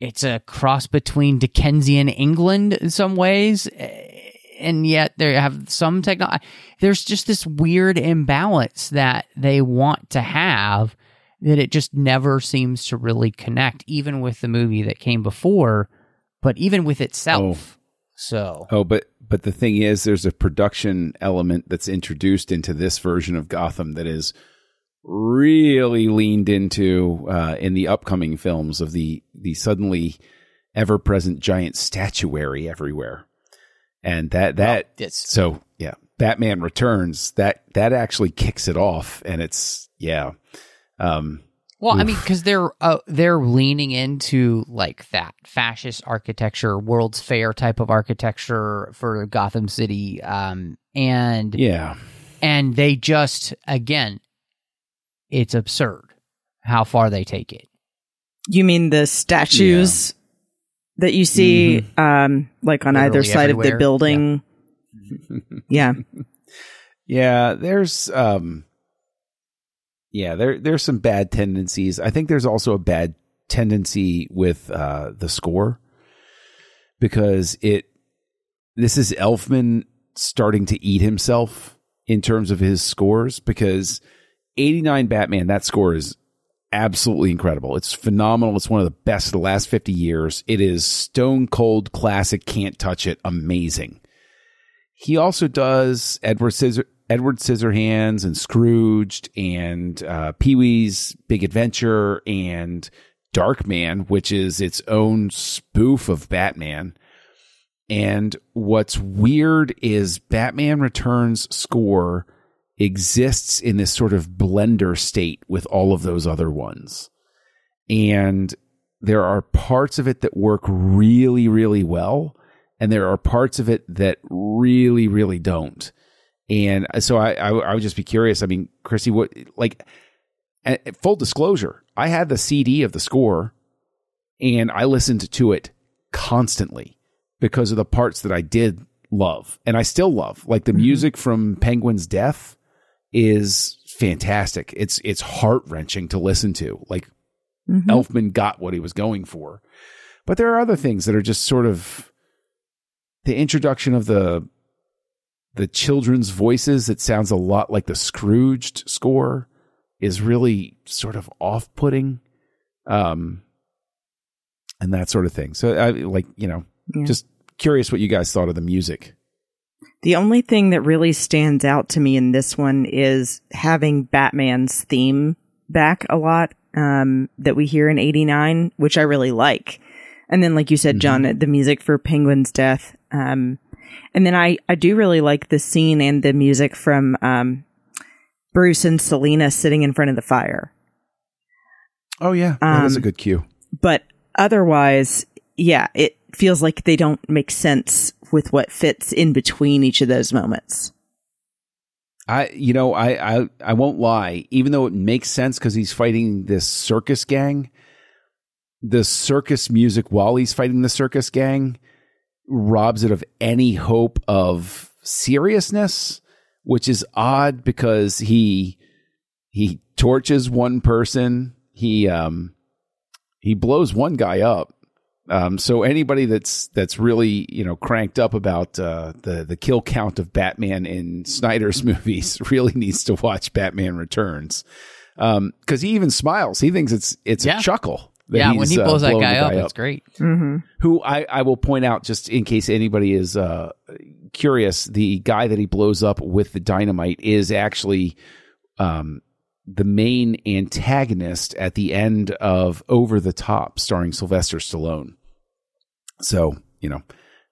it's a cross between Dickensian England in some ways eh, and yet they have some technology there's just this weird imbalance that they want to have that it just never seems to really connect even with the movie that came before but even with itself. So. Oh, but but the thing is, there's a production element that's introduced into this version of Gotham that is really leaned into uh, in the upcoming films of the the suddenly ever present giant statuary everywhere, and that that Oh, it's- so yeah, Batman Returns that that actually kicks it off, and it's yeah, um, Well, I mean, because they're uh, they're leaning into like that fascist architecture, World's Fair type of architecture for Gotham City, um, and yeah, and they just again, it's absurd how far they take it. You mean the statues that you see, um, like on either Literally side of the everywhere. building? Yeah. Yeah, there's um yeah, there there's some bad tendencies. I think there's also a bad tendency with uh the score because it this is Elfman starting to eat himself in terms of his scores because 89 Batman that score is absolutely incredible. It's phenomenal. It's one of the best of the last 50 years. It is stone cold classic, can't touch it, amazing. He also does Edward Scissor Edward Scissorhands and Scrooged and uh, Pee Wee's Big Adventure and Darkman, which is its own spoof of Batman. And what's weird is Batman Returns score exists in this sort of blender state with all of those other ones. And there are parts of it that work really, really well. And there are parts of it that really, really don't. And so I, I, I would just be curious. I mean, Chrissy, what, like, uh, full disclosure, I had the CD of the score and I listened to it constantly because of the parts that I did love and I still love. Like the music from Penguin's Death is fantastic. It's it's heart wrenching to listen to. Like Mhm. Elfman got what he was going for. But there are other things that are just sort of the introduction of the the children's voices that sounds a lot like the Scrooged score is really sort of off-putting. Um and that sort of thing. So I like, you know, Yeah. just curious what you guys thought of the music. The only thing that really stands out to me in this one is having Batman's theme back a lot um, that we hear in 89, which I really like. And then, like you said, John, the music for Penguin's death. Um, and then I, I do really like the scene and the music from um, Bruce and Selina sitting in front of the fire. Oh yeah, that is a Um, good cue. But otherwise, yeah, it feels like they don't make sense with what fits in between each of those moments. I, you know, I, I, I won't lie. Even though it makes sense because he's fighting this circus gang, the circus music while he's fighting the circus gang robs it of any hope of seriousness, which is odd because he he torches one person, he um he blows one guy up. Um, so anybody that's that's really you know cranked up about uh, the the kill count of Batman in Snyder's movies really needs to watch Batman Returns because he even smiles. He thinks it's it's Yeah. a chuckle. That yeah, when he's, he uh, blows that blowing guy, the up, it's great. Mm-hmm. who I, I will point out just in case anybody is uh, curious, the guy that he blows up with the dynamite is actually um, the main antagonist at the end of Over the Top, starring Sylvester Stallone. So you know,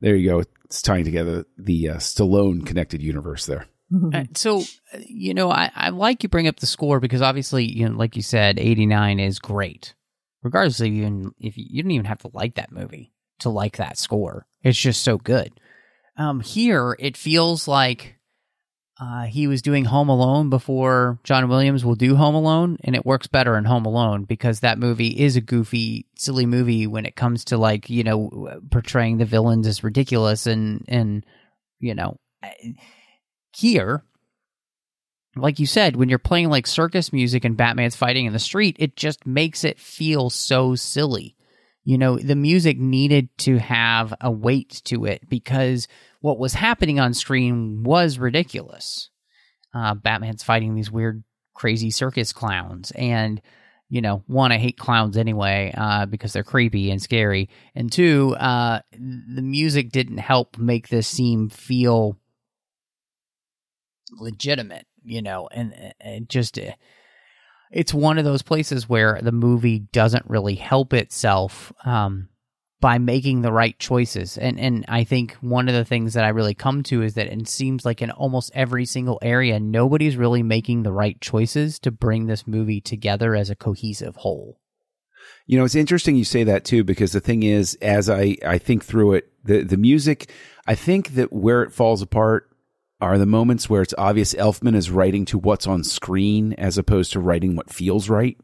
there you go. It's tying together the uh, Stallone connected universe there. Uh, so, uh, you know, I, I like you bring up the score because obviously, you know, like you said, 89 is great. Regardless of even if you, you don't even have to like that movie to like that score. It's just so good. Um, here, it feels like uh, he was doing Home Alone before John Williams will do Home Alone, and it works better in Home Alone because that movie is a goofy, silly movie when it comes to like you know portraying the villains as ridiculous and and you know here like you said when you're playing like circus music and batman's fighting in the street it just makes it feel so silly. You know the music needed to have a weight to it because what was happening on screen was ridiculous. Uh, batman's fighting these weird crazy circus clowns and you know one i hate clowns anyway uh, because they're creepy and scary. And two uh, the music didn't help make this seem feel legitimate, you know, and and just uh, it's one of those places where the movie doesn't really help itself um, by making the right choices. And and I think one of the things that I really come to is that it seems like in almost every single area, nobody's really making the right choices to bring this movie together as a cohesive whole. You know, it's interesting you say that too, because the thing is, as I, I think through it, the, the music, I think that where it falls apart are the moments where it's obvious Elfman is writing to what's on screen as opposed to writing what feels right.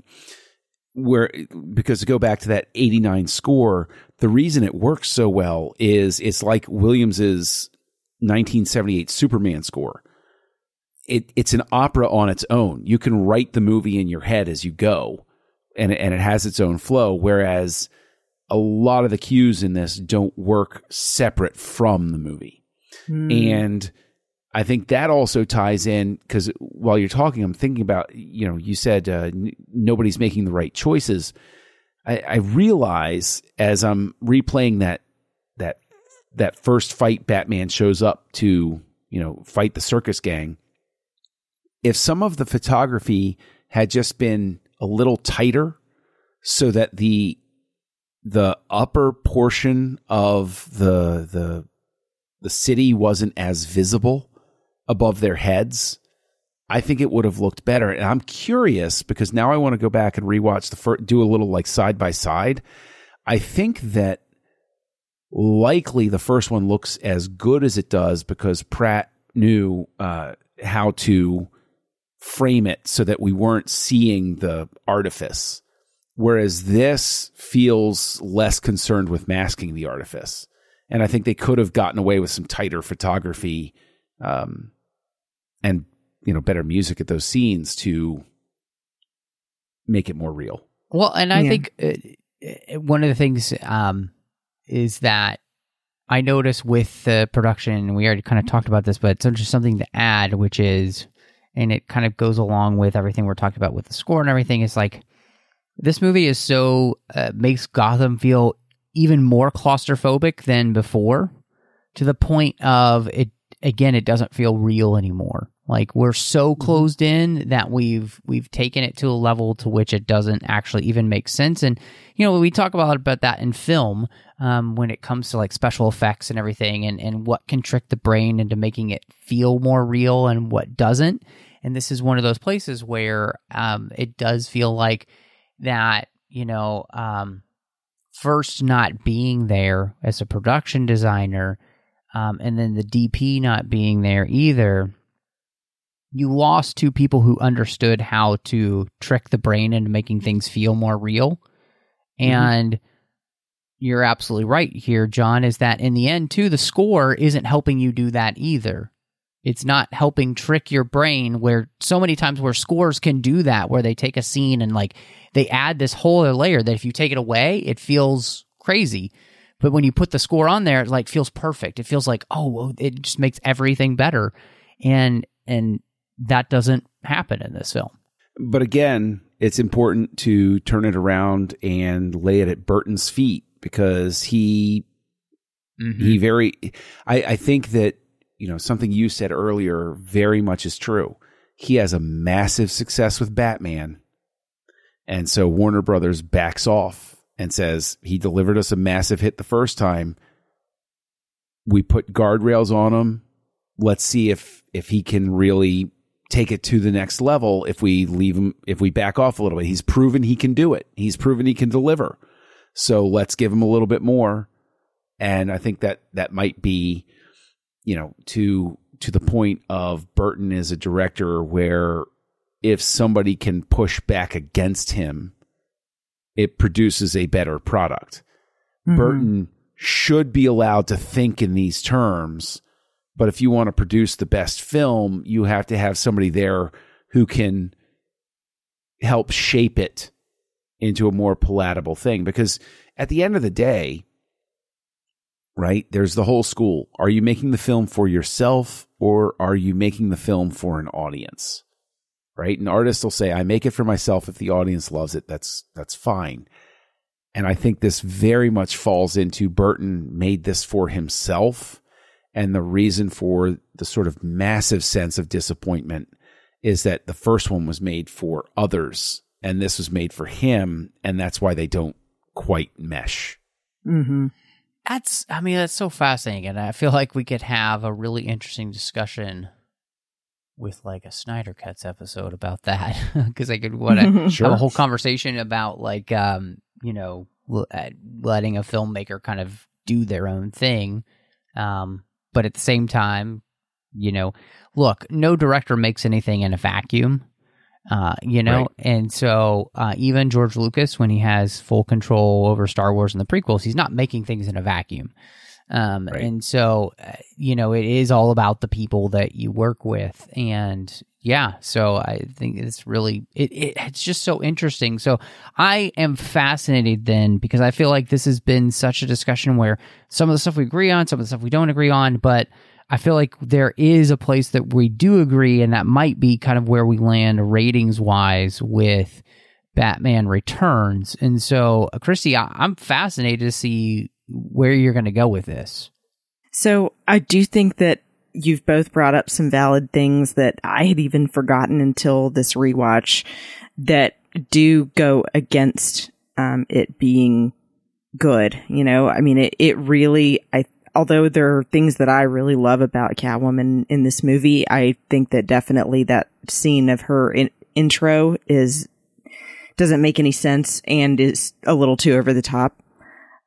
Where, because to go back to that 89 score, the reason it works so well is it's like Williams's 1978 Superman score. It, it's an opera on its own. You can write the movie in your head as you go and and it has its own flow. Whereas a lot of the cues in this don't work separate from the movie, mm. and I think that also ties in because while you're talking, I'm thinking about you know you said uh, n- nobody's making the right choices. I, I realize as I'm replaying that that that first fight, Batman shows up to you know fight the circus gang. If some of the photography had just been a little tighter so that the the upper portion of the the the city wasn't as visible above their heads I think it would have looked better. And I'm curious because now I want to go back and rewatch the first, do a little like side by side. I think that likely the first one looks as good as it does because Pratt knew uh, how to frame it so that we weren't seeing the artifice. Whereas this feels less concerned with masking the artifice. And I think they could have gotten away with some tighter photography um, and you know better music at those scenes to make it more real. Well, and I yeah. think uh, one of the things um, is that I notice with the production, we already kind of talked about this, but it's just something to add, which is and it kind of goes along with everything we're talking about with the score and everything. Is like this movie is so uh, makes Gotham feel even more claustrophobic than before, to the point of it. Again, it doesn't feel real anymore. Like we're so mm-hmm. closed in that we've we've taken it to a level to which it doesn't actually even make sense. And you know, we talk about about that in film um, when it comes to like special effects and everything, and and what can trick the brain into making it feel more real and what doesn't. And this is one of those places where um, it does feel like that, you know, um, Furst not being there as a production designer, um, and then the DP not being there either, you lost two people who understood how to trick the brain into making things feel more real. Mm-hmm. And you're absolutely right here, John, is that in the end, too, the score isn't helping you do that either. It's not helping trick your brain where so many times where scores can do that, where they take a scene and like they add this whole other layer that if you take it away, it feels crazy. But when you put the score on there, it like feels perfect. It feels like, oh, it just makes everything better. And, and that doesn't happen in this film. But again, it's important to turn it around and lay it at Burton's feet because he, mm-hmm. he very, I, I think that you know, something you said earlier very much is true. He has a massive success with Batman. And so Warner Brothers backs off and says he delivered us a massive hit the first time. We put guardrails on him. Let's see if if he can really take it to the next level if we leave him if we back off a little bit. He's proven he can do it. He's proven he can deliver. So let's give him a little bit more. And I think that that might be you know, to to the point of Burton is a director where if somebody can push back against him, it produces a better product. Mm-hmm. Burton should be allowed to think in these terms, but if you want to produce the best film, you have to have somebody there who can help shape it into a more palatable thing because at the end of the day, right? There's the whole school. Are you making the film for yourself or are you making the film for an audience? Right? An artist will say, I make it for myself. If the audience loves it, that's, that's fine. And I think this very much falls into Burton made this for himself. And the reason for the sort of massive sense of disappointment is that the first one was made for others and this was made for him, and that's why they don't quite mesh. Mm-hmm. That's, I mean, that's so fascinating. And I feel like we could have a really interesting discussion with like a Snyder Cuts episode about that because I could want to Sure. have a whole conversation about like, um, you know, uh, letting a filmmaker kind of do their own thing. Um, but at the same time, you know, look, no director makes anything in a vacuum. Uh, you know, Right. and so uh, even George Lucas, when he has full control over Star Wars and the prequels, he's not making things in a vacuum. Um, Right. And so, uh, you know, it is all about the people that you work with. And yeah, so I think it's really, it, it, it's just so interesting. So I am fascinated then because I feel like this has been such a discussion where some of the stuff we agree on, some of the stuff we don't agree on, but I feel like there is a place that we do agree, and that might be kind of where we land ratings wise with Batman Returns. And so, uh, Christy, I- I'm fascinated to see where you're going to go with this. So I do think that you've both brought up some valid things that I had even forgotten until this rewatch that do go against um, it being good. You know, I mean, it, it really, I, although there are things that I really love about Catwoman in this movie, I think that definitely that scene of her in, intro is, doesn't make any sense and is a little too over the top.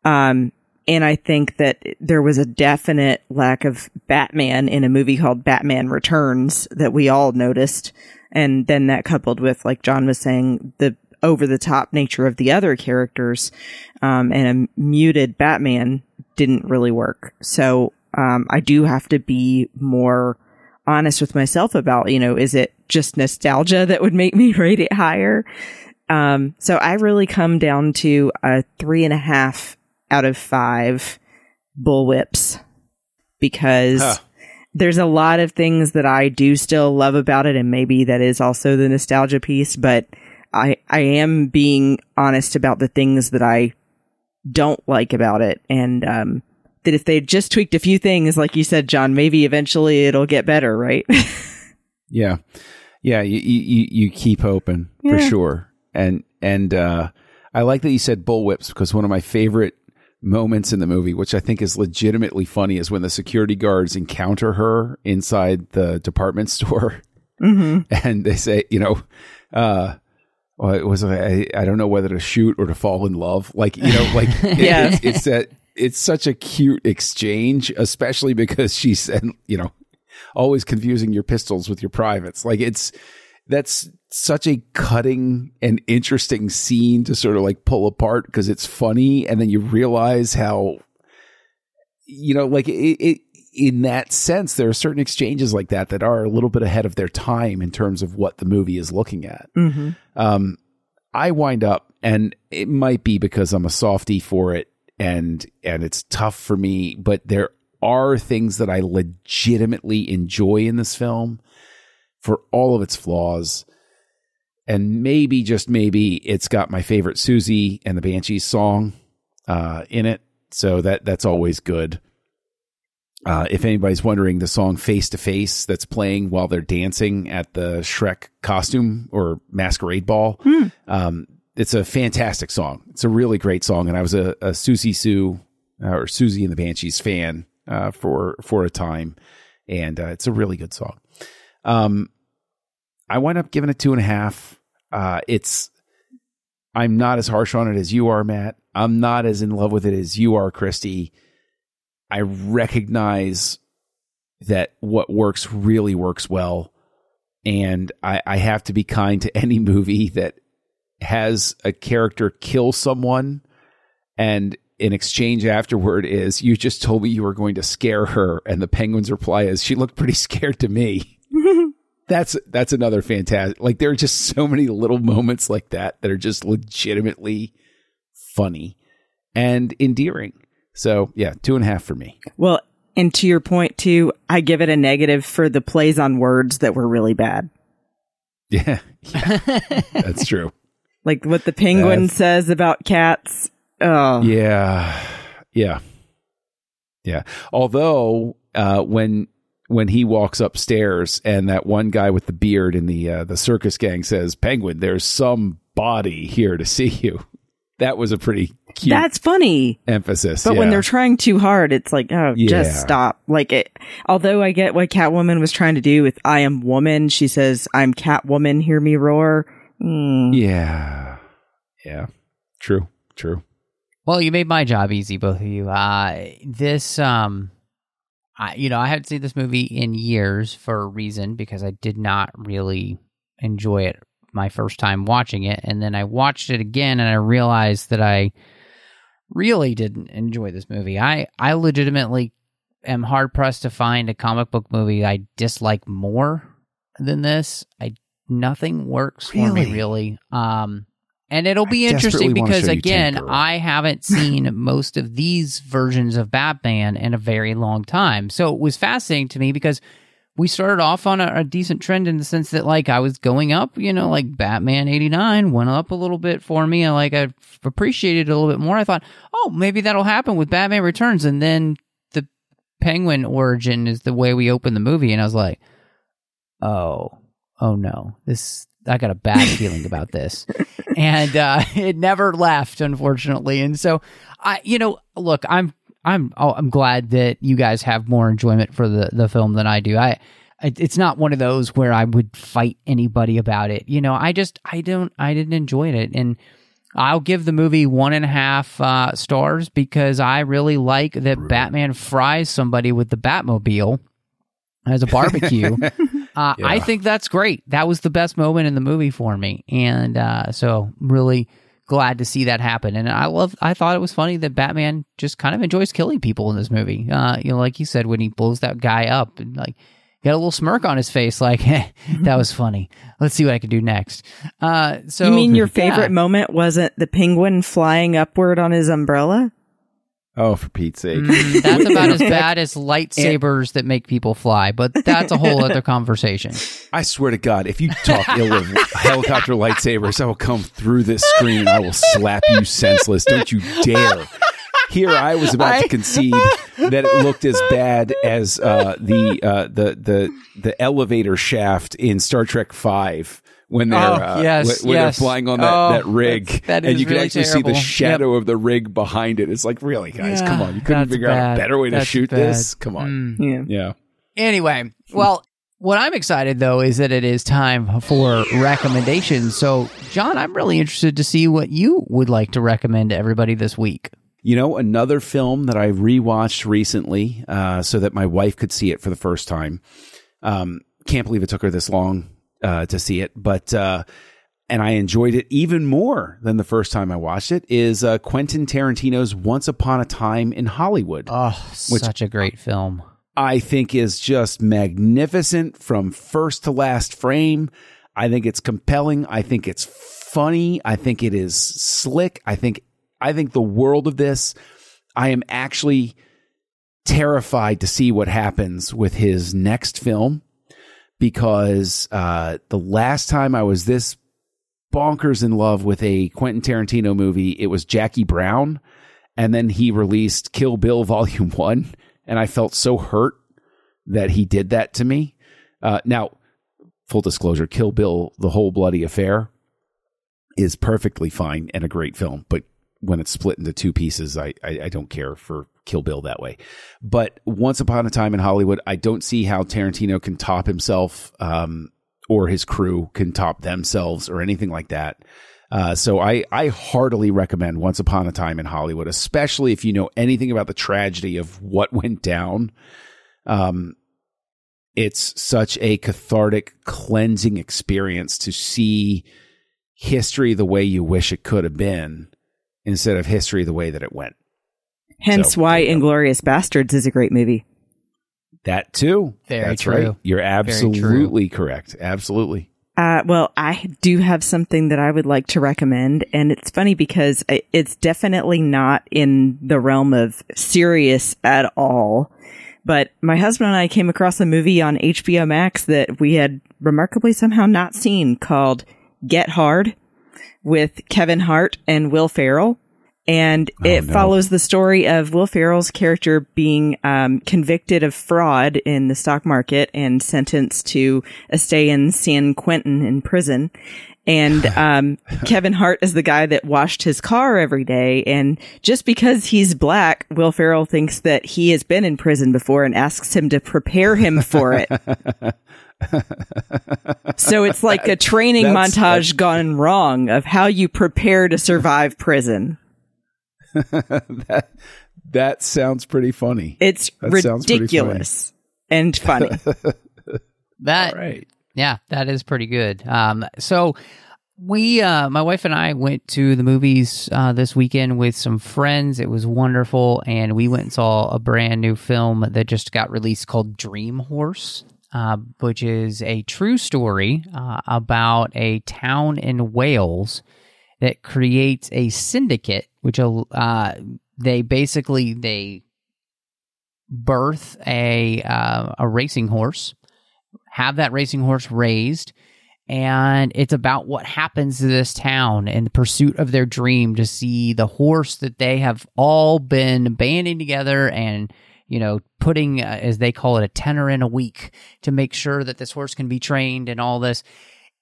Um, and I think that there was a definite lack of Batman in a movie called Batman Returns that we all noticed. And then that coupled with, like John was saying, the over the top nature of the other characters, um, and a muted Batman didn't really work. So, um, I do have to be more honest with myself about, you know, is it just nostalgia that would make me rate it higher? Um, so I really come down to a three and a half out of five bullwhips because Huh. there's a lot of things that I do still love about it. And maybe that is also the nostalgia piece, but I, I am being honest about the things that I don't like about it. And, um, that if they just tweaked a few things, like you said, John, maybe eventually it'll get better, right? Yeah, yeah. You you, you keep hoping for sure, and and uh, I like that you said bullwhips because one of my favorite moments in the movie, which I think is legitimately funny, is when the security guards encounter her inside the department store, mm-hmm. and they say, you know, uh, well, it was I, I don't know whether to shoot or to fall in love. Like you know, like it- Yeah. it's, it's that it's such a cute exchange, especially because she said, you know, always confusing your pistols with your privates. Like it's that's such a cutting and interesting scene to sort of like pull apart because it's funny, and then you realize how you know, like it, it in that sense, there are certain exchanges like that that are a little bit ahead of their time in terms of what the movie is looking at. Mm-hmm. Um, I wind up, and it might be because I'm a softie for it, and and it's tough for me. But there are things that I legitimately enjoy in this film, for all of its flaws, and maybe just maybe it's got my favorite Siouxsie and the Banshees song uh, in it, so that that's always good. Uh, if anybody's wondering, the song "Face to Face" that's playing while they're dancing at the Shreck costume or masquerade ball, um, it's a fantastic song. It's a really great song, and I was a, a Siouxsie Sioux uh, or Siouxsie and the Banshees fan uh, for for a time, and uh, it's a really good song. Um, I wind up giving it two and a half. Uh, it's I'm not as harsh on it as you are, Matt. I'm not as in love with it as you are, Christy. I recognize that what works really works well. And I, I have to be kind to any movie that has a character kill someone and in exchange afterward is you just told me you were going to scare her and the penguin's reply is she looked pretty scared to me that's that's another fantastic like there are just so many little moments like that that are just legitimately funny and endearing. So yeah two and a half for me. Well, and to your point too, I give it a negative for the plays on words that were really bad. yeah, yeah. That's true. Like what the penguin That's- says about cats. Oh, yeah. Yeah. Yeah. Although uh when when he walks upstairs and that one guy with the beard in the uh, the circus gang says, "Penguin, there's somebody here to see you." That was a pretty cute That's funny. emphasis. But when they're trying too hard, it's like, oh, Yeah. just stop. Like it, although I get what Catwoman was trying to do with I am woman, she says, I'm Catwoman, hear me roar. Mm. yeah, yeah, true, true. Well, you made my job easy, both of you. Uh, this, um, I, you know, I hadn't seen this movie in years for a reason because I did not really enjoy it my first time watching it, and then I watched it again and I realized that I really didn't enjoy this movie. I, I legitimately am hard pressed to find a comic book movie I dislike more than this. I nothing works for me Really? really. Um, and it'll be I interesting because again, I haven't seen most of these versions of Batman in a very long time. So it was fascinating to me because we started off on a, a decent trend in the sense that like I was going up, you know, like Batman 89 went up a little bit for me. I like I appreciated it a little bit more. I thought, "Oh, maybe that'll happen with Batman Returns." And then the Penguin origin is the way we open the movie and I was like, "Oh, oh no. This I got a bad feeling about this." and uh, it never left, unfortunately. And so, I, you know, look, I'm, I'm, oh, I'm glad that you guys have more enjoyment for the the film than I do. I, it's not one of those where I would fight anybody about it. You know, I just, I don't, I didn't enjoy it, and I'll give the movie one and a half uh, stars because I really like that Batman fries somebody with the Batmobile as a barbecue. Uh, I think that's great. That was the best moment in the movie for me, and uh, so really glad to see that happen. And I love. I thought it was funny that Batman just kind of enjoys killing people in this movie. Uh, you know, like you said, when he blows that guy up, and like got a little smirk on his face, like that was funny. Let's see what I can do next. Uh, so you mean your yeah. favorite moment wasn't the penguin flying upward on his umbrella? Oh, for Pete's sake! Mm, that's about as bad as lightsabers that make people fly, but that's a whole other conversation. I swear to God, if you talk ill of helicopter lightsabers, I will come through this screen and I will slap you senseless. Don't you dare! Here, I was about to concede that it looked as bad as uh, the uh, the the the elevator shaft in Star Trek Five when they're Oh, uh, yes, when, when yes. they're flying on that, Oh, that rig, that's- that and is you can really actually see the shadow of the rig behind it. It's like, really, guys, come on! You couldn't that's figure out a better way to shoot bad. this? Come on, Mm. Yeah. yeah. Anyway, well, what I'm excited though is that it is time for recommendations. So, John, I'm really interested to see what you would like to recommend to everybody this week. You know, another film that I rewatched recently, uh, so that my wife could see it for the first time. Um, can't believe it took her this long uh, to see it, but uh, and I enjoyed it even more than the first time I watched it. Is uh, Quentin Tarantino's Once Upon a Time in Hollywood? Oh, Which- such a great film. I think is just magnificent from first to last frame. I think it's compelling. I think it's funny. I think it is slick. I think I think the world of this. I am actually terrified to see what happens with his next film because uh, the last time I was this bonkers in love with a Quentin Tarantino movie, it was Jackie Brown, and then he released Kill Bill Volume One, and I felt so hurt that he did that to me. Uh, now, full disclosure, Kill Bill, the whole bloody affair, is perfectly fine and a great film, but when it's split into two pieces, I, I, I don't care for Kill Bill that way. But Once Upon a Time in Hollywood, I don't see how Tarantino can top himself um, or his crew can top themselves or anything like that. Uh, so I, I heartily recommend Once Upon a Time in Hollywood, especially if you know anything about the tragedy of what went down. Um, it's such a cathartic, cleansing experience to see history the way you wish it could have been instead of history the way that it went. Hence So, why there you go. Inglourious Basterds is a great movie. That too. Very That's true. right. You're absolutely correct. Absolutely. Uh, well, I do have something that I would like to recommend, and it's funny because it's definitely not in the realm of serious at all. But my husband and I came across a movie on HBO Max that we had remarkably somehow not seen called Get Hard with Kevin Hart and Will Ferrell. And it no. follows the story of Will Ferrell's character being um, convicted of fraud in the stock market and sentenced to a stay in San Quentin in prison. And um, Kevin Hart is the guy that washed his car every day. And just because he's black, Will Ferrell thinks that he has been in prison before and asks him to prepare him for it. so it's like a training That's- montage gone wrong of how you prepare to survive prison. that that sounds pretty funny. It's That sounds pretty ridiculous and funny. That right. Yeah, that is pretty good. Um, so we, uh, my wife and I went to the movies uh, this weekend with some friends. It was wonderful, and we went and saw a brand new film that just got released called Dream Horse, uh, which is a true story uh, about a town in Wales that creates a syndicate, which uh, they basically they birth a uh, a racing horse have that racing horse raised and it's about what happens to this town in the pursuit of their dream to see the horse that they have all been banding together and you know putting uh, as they call it a tenner in a week to make sure that this horse can be trained and all this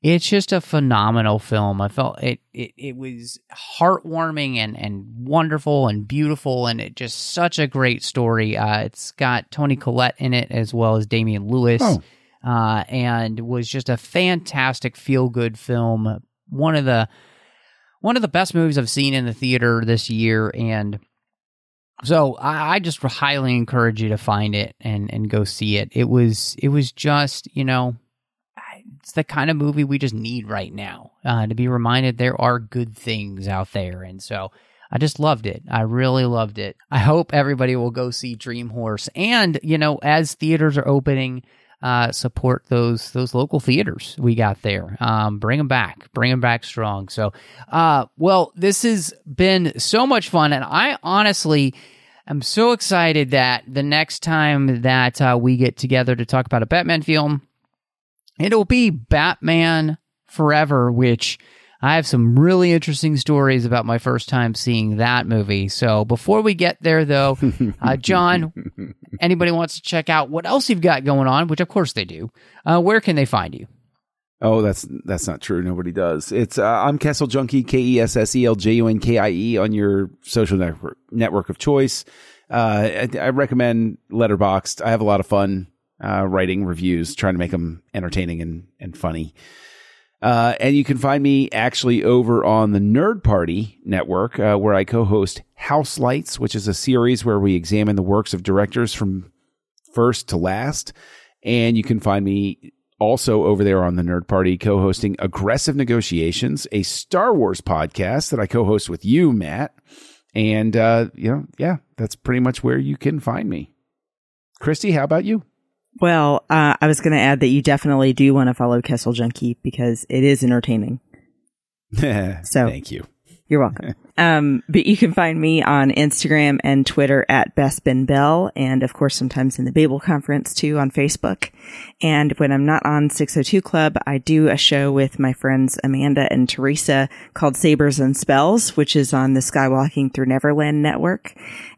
it's just a phenomenal film i felt it it, it was heartwarming and and wonderful and beautiful and it just such a great story uh, it's got Toni Collette in it as well as damian lewis Oh. uh, and was just a fantastic feel good film. One of the one of the best movies I've seen in the theater this year, and so I, I just highly encourage you to find it and and go see it. It was it was just you know It's the kind of movie we just need right now uh, to be reminded there are good things out there, and so. I just loved it. I really loved it. I hope everybody will go see Dream Horse. And, you know, as theaters are opening, uh, support those those local theaters we got there. Um, bring them back, bring them back strong. So, uh, well, this has been so much fun, and I honestly am so excited that the next time that uh, we get together to talk about a Batman film, it'll be Batman Forever, which. I have some really interesting stories about my first time seeing that movie. So before we get there, though, uh, John, anybody wants to check out what else you've got going on, which of course they do, uh, where can they find you? Oh, that's that's not true. Nobody does. It's uh, I'm Kessel Junkie, K E S S E L J U N K I E on your social network network of choice. Uh, I, I recommend Letterboxd. I have a lot of fun uh, writing reviews, trying to make them entertaining and and funny. Uh, and you can find me actually over on the Nerd Party network, uh, where I co-host House Lights, which is a series where we examine the works of directors from first to last. And you can find me also over there on the Nerd Party co-hosting Aggressive Negotiations, a Star Wars podcast that I co-host with you, Matt. And uh, you know, yeah, that's pretty much where you can find me. Christy, how about you? Well, uh, I was going to add that you definitely do want to follow Kessel Junkie because it is entertaining. So- thank you. You're welcome. um, but you can find me on Instagram and Twitter at Best Bespin Bell, and of course, sometimes in the Babel Conference too on Facebook. And when I'm not on 602 Club, I do a show with my friends Amanda and Teresa called Sabers and Spells, which is on the Skywalking Through Neverland network.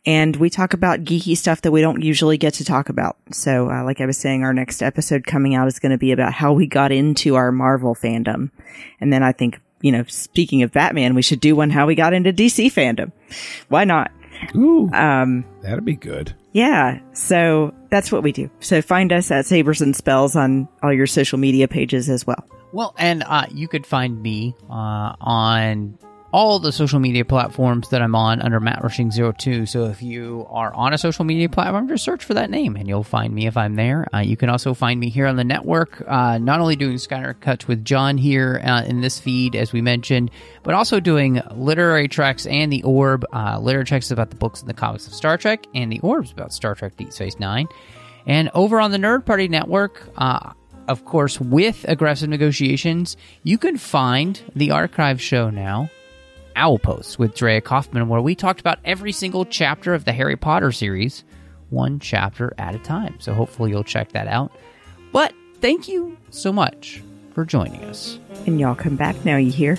And we talk about geeky stuff that we don't usually get to talk about. So, uh, like I was saying, our next episode coming out is going to be about how we got into our Marvel fandom. And then I think you know, speaking of Batman, we should do one how we got into DC fandom. Why not? Ooh, Um, that'd be good. yeah. So that's what we do. So find us at Sabers and Spells on all your social media pages as well. Well, and uh, you could find me uh, on all the social media platforms that I'm on under Matt Rushing 02. So if you are on a social media platform, just search for that name and you'll find me if I'm there. Uh, you can also find me here on the network, uh, not only doing Skyner Cuts with John here uh, in this feed, as we mentioned, but also doing Literary Treks and The Orb. Uh, Literary Treks is about the books and the comics of Star Trek, and The Orb's about Star Trek Deep Space Nine. And over on the Nerd Party Network, uh, of course, with aggressive negotiations, you can find the archive show now, Owl Posts with Drea Kaufman, where we talked about every single chapter of the Harry Potter series, one chapter at a time. So hopefully you'll check that out. But thank you so much for joining us. And y'all come back now, you hear?